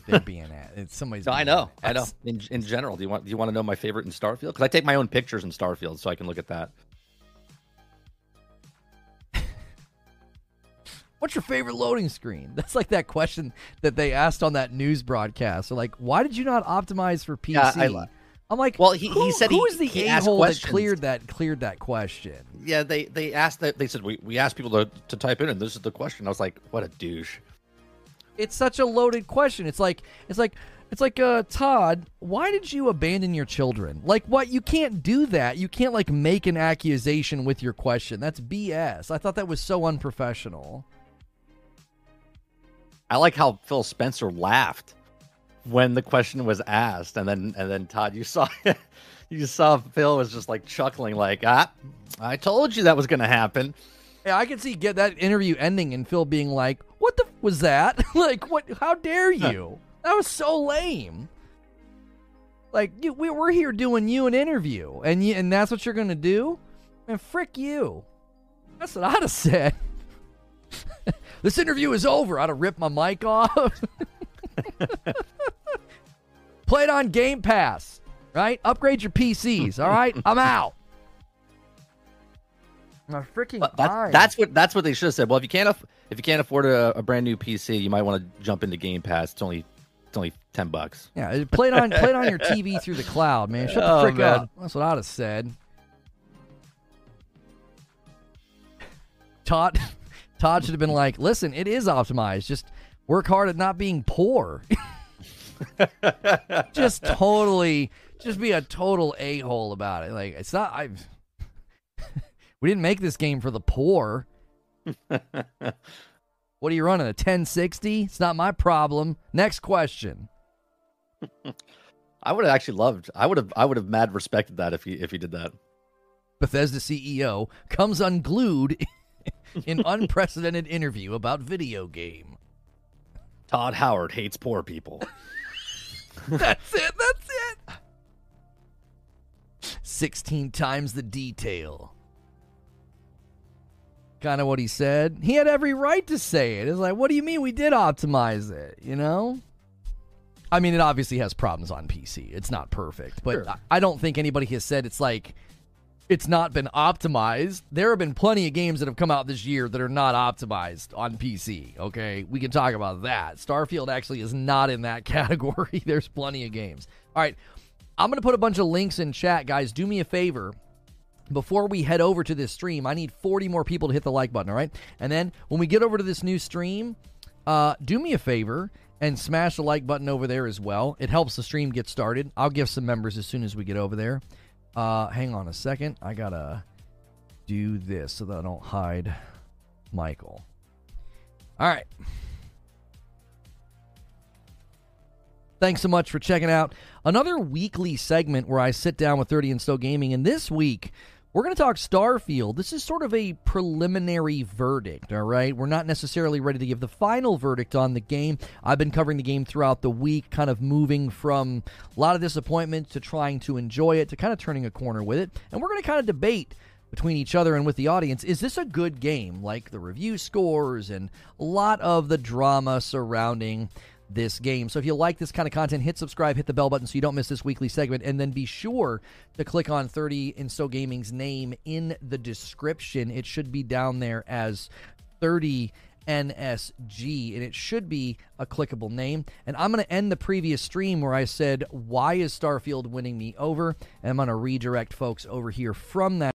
They're being at it's somebody's. No, I know, I know. In in general, do you want do you want to know my favorite in Starfield? Because I take my own pictures in Starfield, so I can look at that. [LAUGHS] What's your favorite loading screen? [LAUGHS] That's like that question that they asked on that news broadcast. They're like, "Why did you not optimize for PC?" Yeah, I am like, Well, he- he who, said who he- is the he a asked hole that cleared that cleared that question? Yeah, they they asked that they said we, we asked people to, to type in and this is the question. I was like, what a douche. It's such a loaded question. It's like it's like it's like uh Todd, why did you abandon your children? Like what you can't do that. You can't like make an accusation with your question. That's BS. I thought that was so unprofessional. I like how Phil Spencer laughed when the question was asked, and then and then Todd, you saw [LAUGHS] you saw Phil was just like chuckling, like ah, I told you that was going to happen. Yeah, I could see get that interview ending and Phil being like, "What the f- was that? [LAUGHS] like, what? How dare you? that was so lame." Like, you, we, we're here doing you an interview, and you, and that's what you're gonna do? And frick you. That's what I'd have said. [LAUGHS] this interview is over. I'd have ripped my mic off. Play it on Game Pass, right? Upgrade your PCs. All right, [LAUGHS] I'm out. My freaking But that, that's what that's what they should have said. Well, if you can't aff- if you can't afford a, a brand new PC, you might want to jump into Game Pass. It's only it's only ten bucks. Yeah, play it on play it on your TV [LAUGHS] through the cloud, man. Shut the Oh, frick man. up. That's what I'd have said. Todd [LAUGHS] Todd should have been like, listen, it is optimized. Just work hard at not being poor. [LAUGHS] just totally just be a total a hole about it. Like it's not I [LAUGHS] we didn't make this game for the poor. [LAUGHS] What are you running? A 1060? It's not my problem. Next question. I would have actually loved. I would have. I would have mad respected that if he if he did that. Bethesda CEO comes unglued in unprecedented interview about video game. Todd Howard hates poor people. That's it. That's it. 16 times the detail. Kind of what he said. He had every right to say it. It's like, what do you mean we did optimize it? You know? I mean, it obviously has problems on PC. It's not perfect, but Sure. I- I don't think anybody has said it's like it's not been optimized. There have been plenty of games that have come out this year that are not optimized on PC. Okay, we can talk about that. Starfield actually is not in that [LAUGHS] category. There's plenty of games. All right, I'm gonna put a bunch of links in chat, guys. Do me a favor. Before we head over to this stream, I need 40 more people to hit the like button, all right? And then when we get over to this new stream, uh, do me a favor and smash the like button over there as well. It helps the stream get started. I'll give some members as soon as we get over there. Uh, hang on a second. I gotta do this so that I don't hide Michael. All right. Thanks so much for checking out another weekly segment where I sit down with 30 and Stowe Gaming. And this week, we're going to talk Starfield. This is sort of a preliminary verdict, all right? We're not necessarily ready to give the final verdict on the game. I've been covering the game throughout the week, kind of moving from a lot of disappointment to trying to enjoy it to kind of turning a corner with it. And we're going to kind of debate between each other and with the audience is this a good game like the review scores and a lot of the drama surrounding this game. So if you like this kind of content, hit subscribe, hit the bell button so you don't miss this weekly segment, and then be sure to click on 30 in So Gaming's name in the description. It should be down there as 30 NSG, and it should be a clickable name. And I'm going to end the previous stream where I said, Why is Starfield winning me over? And I'm going to redirect folks over here from that.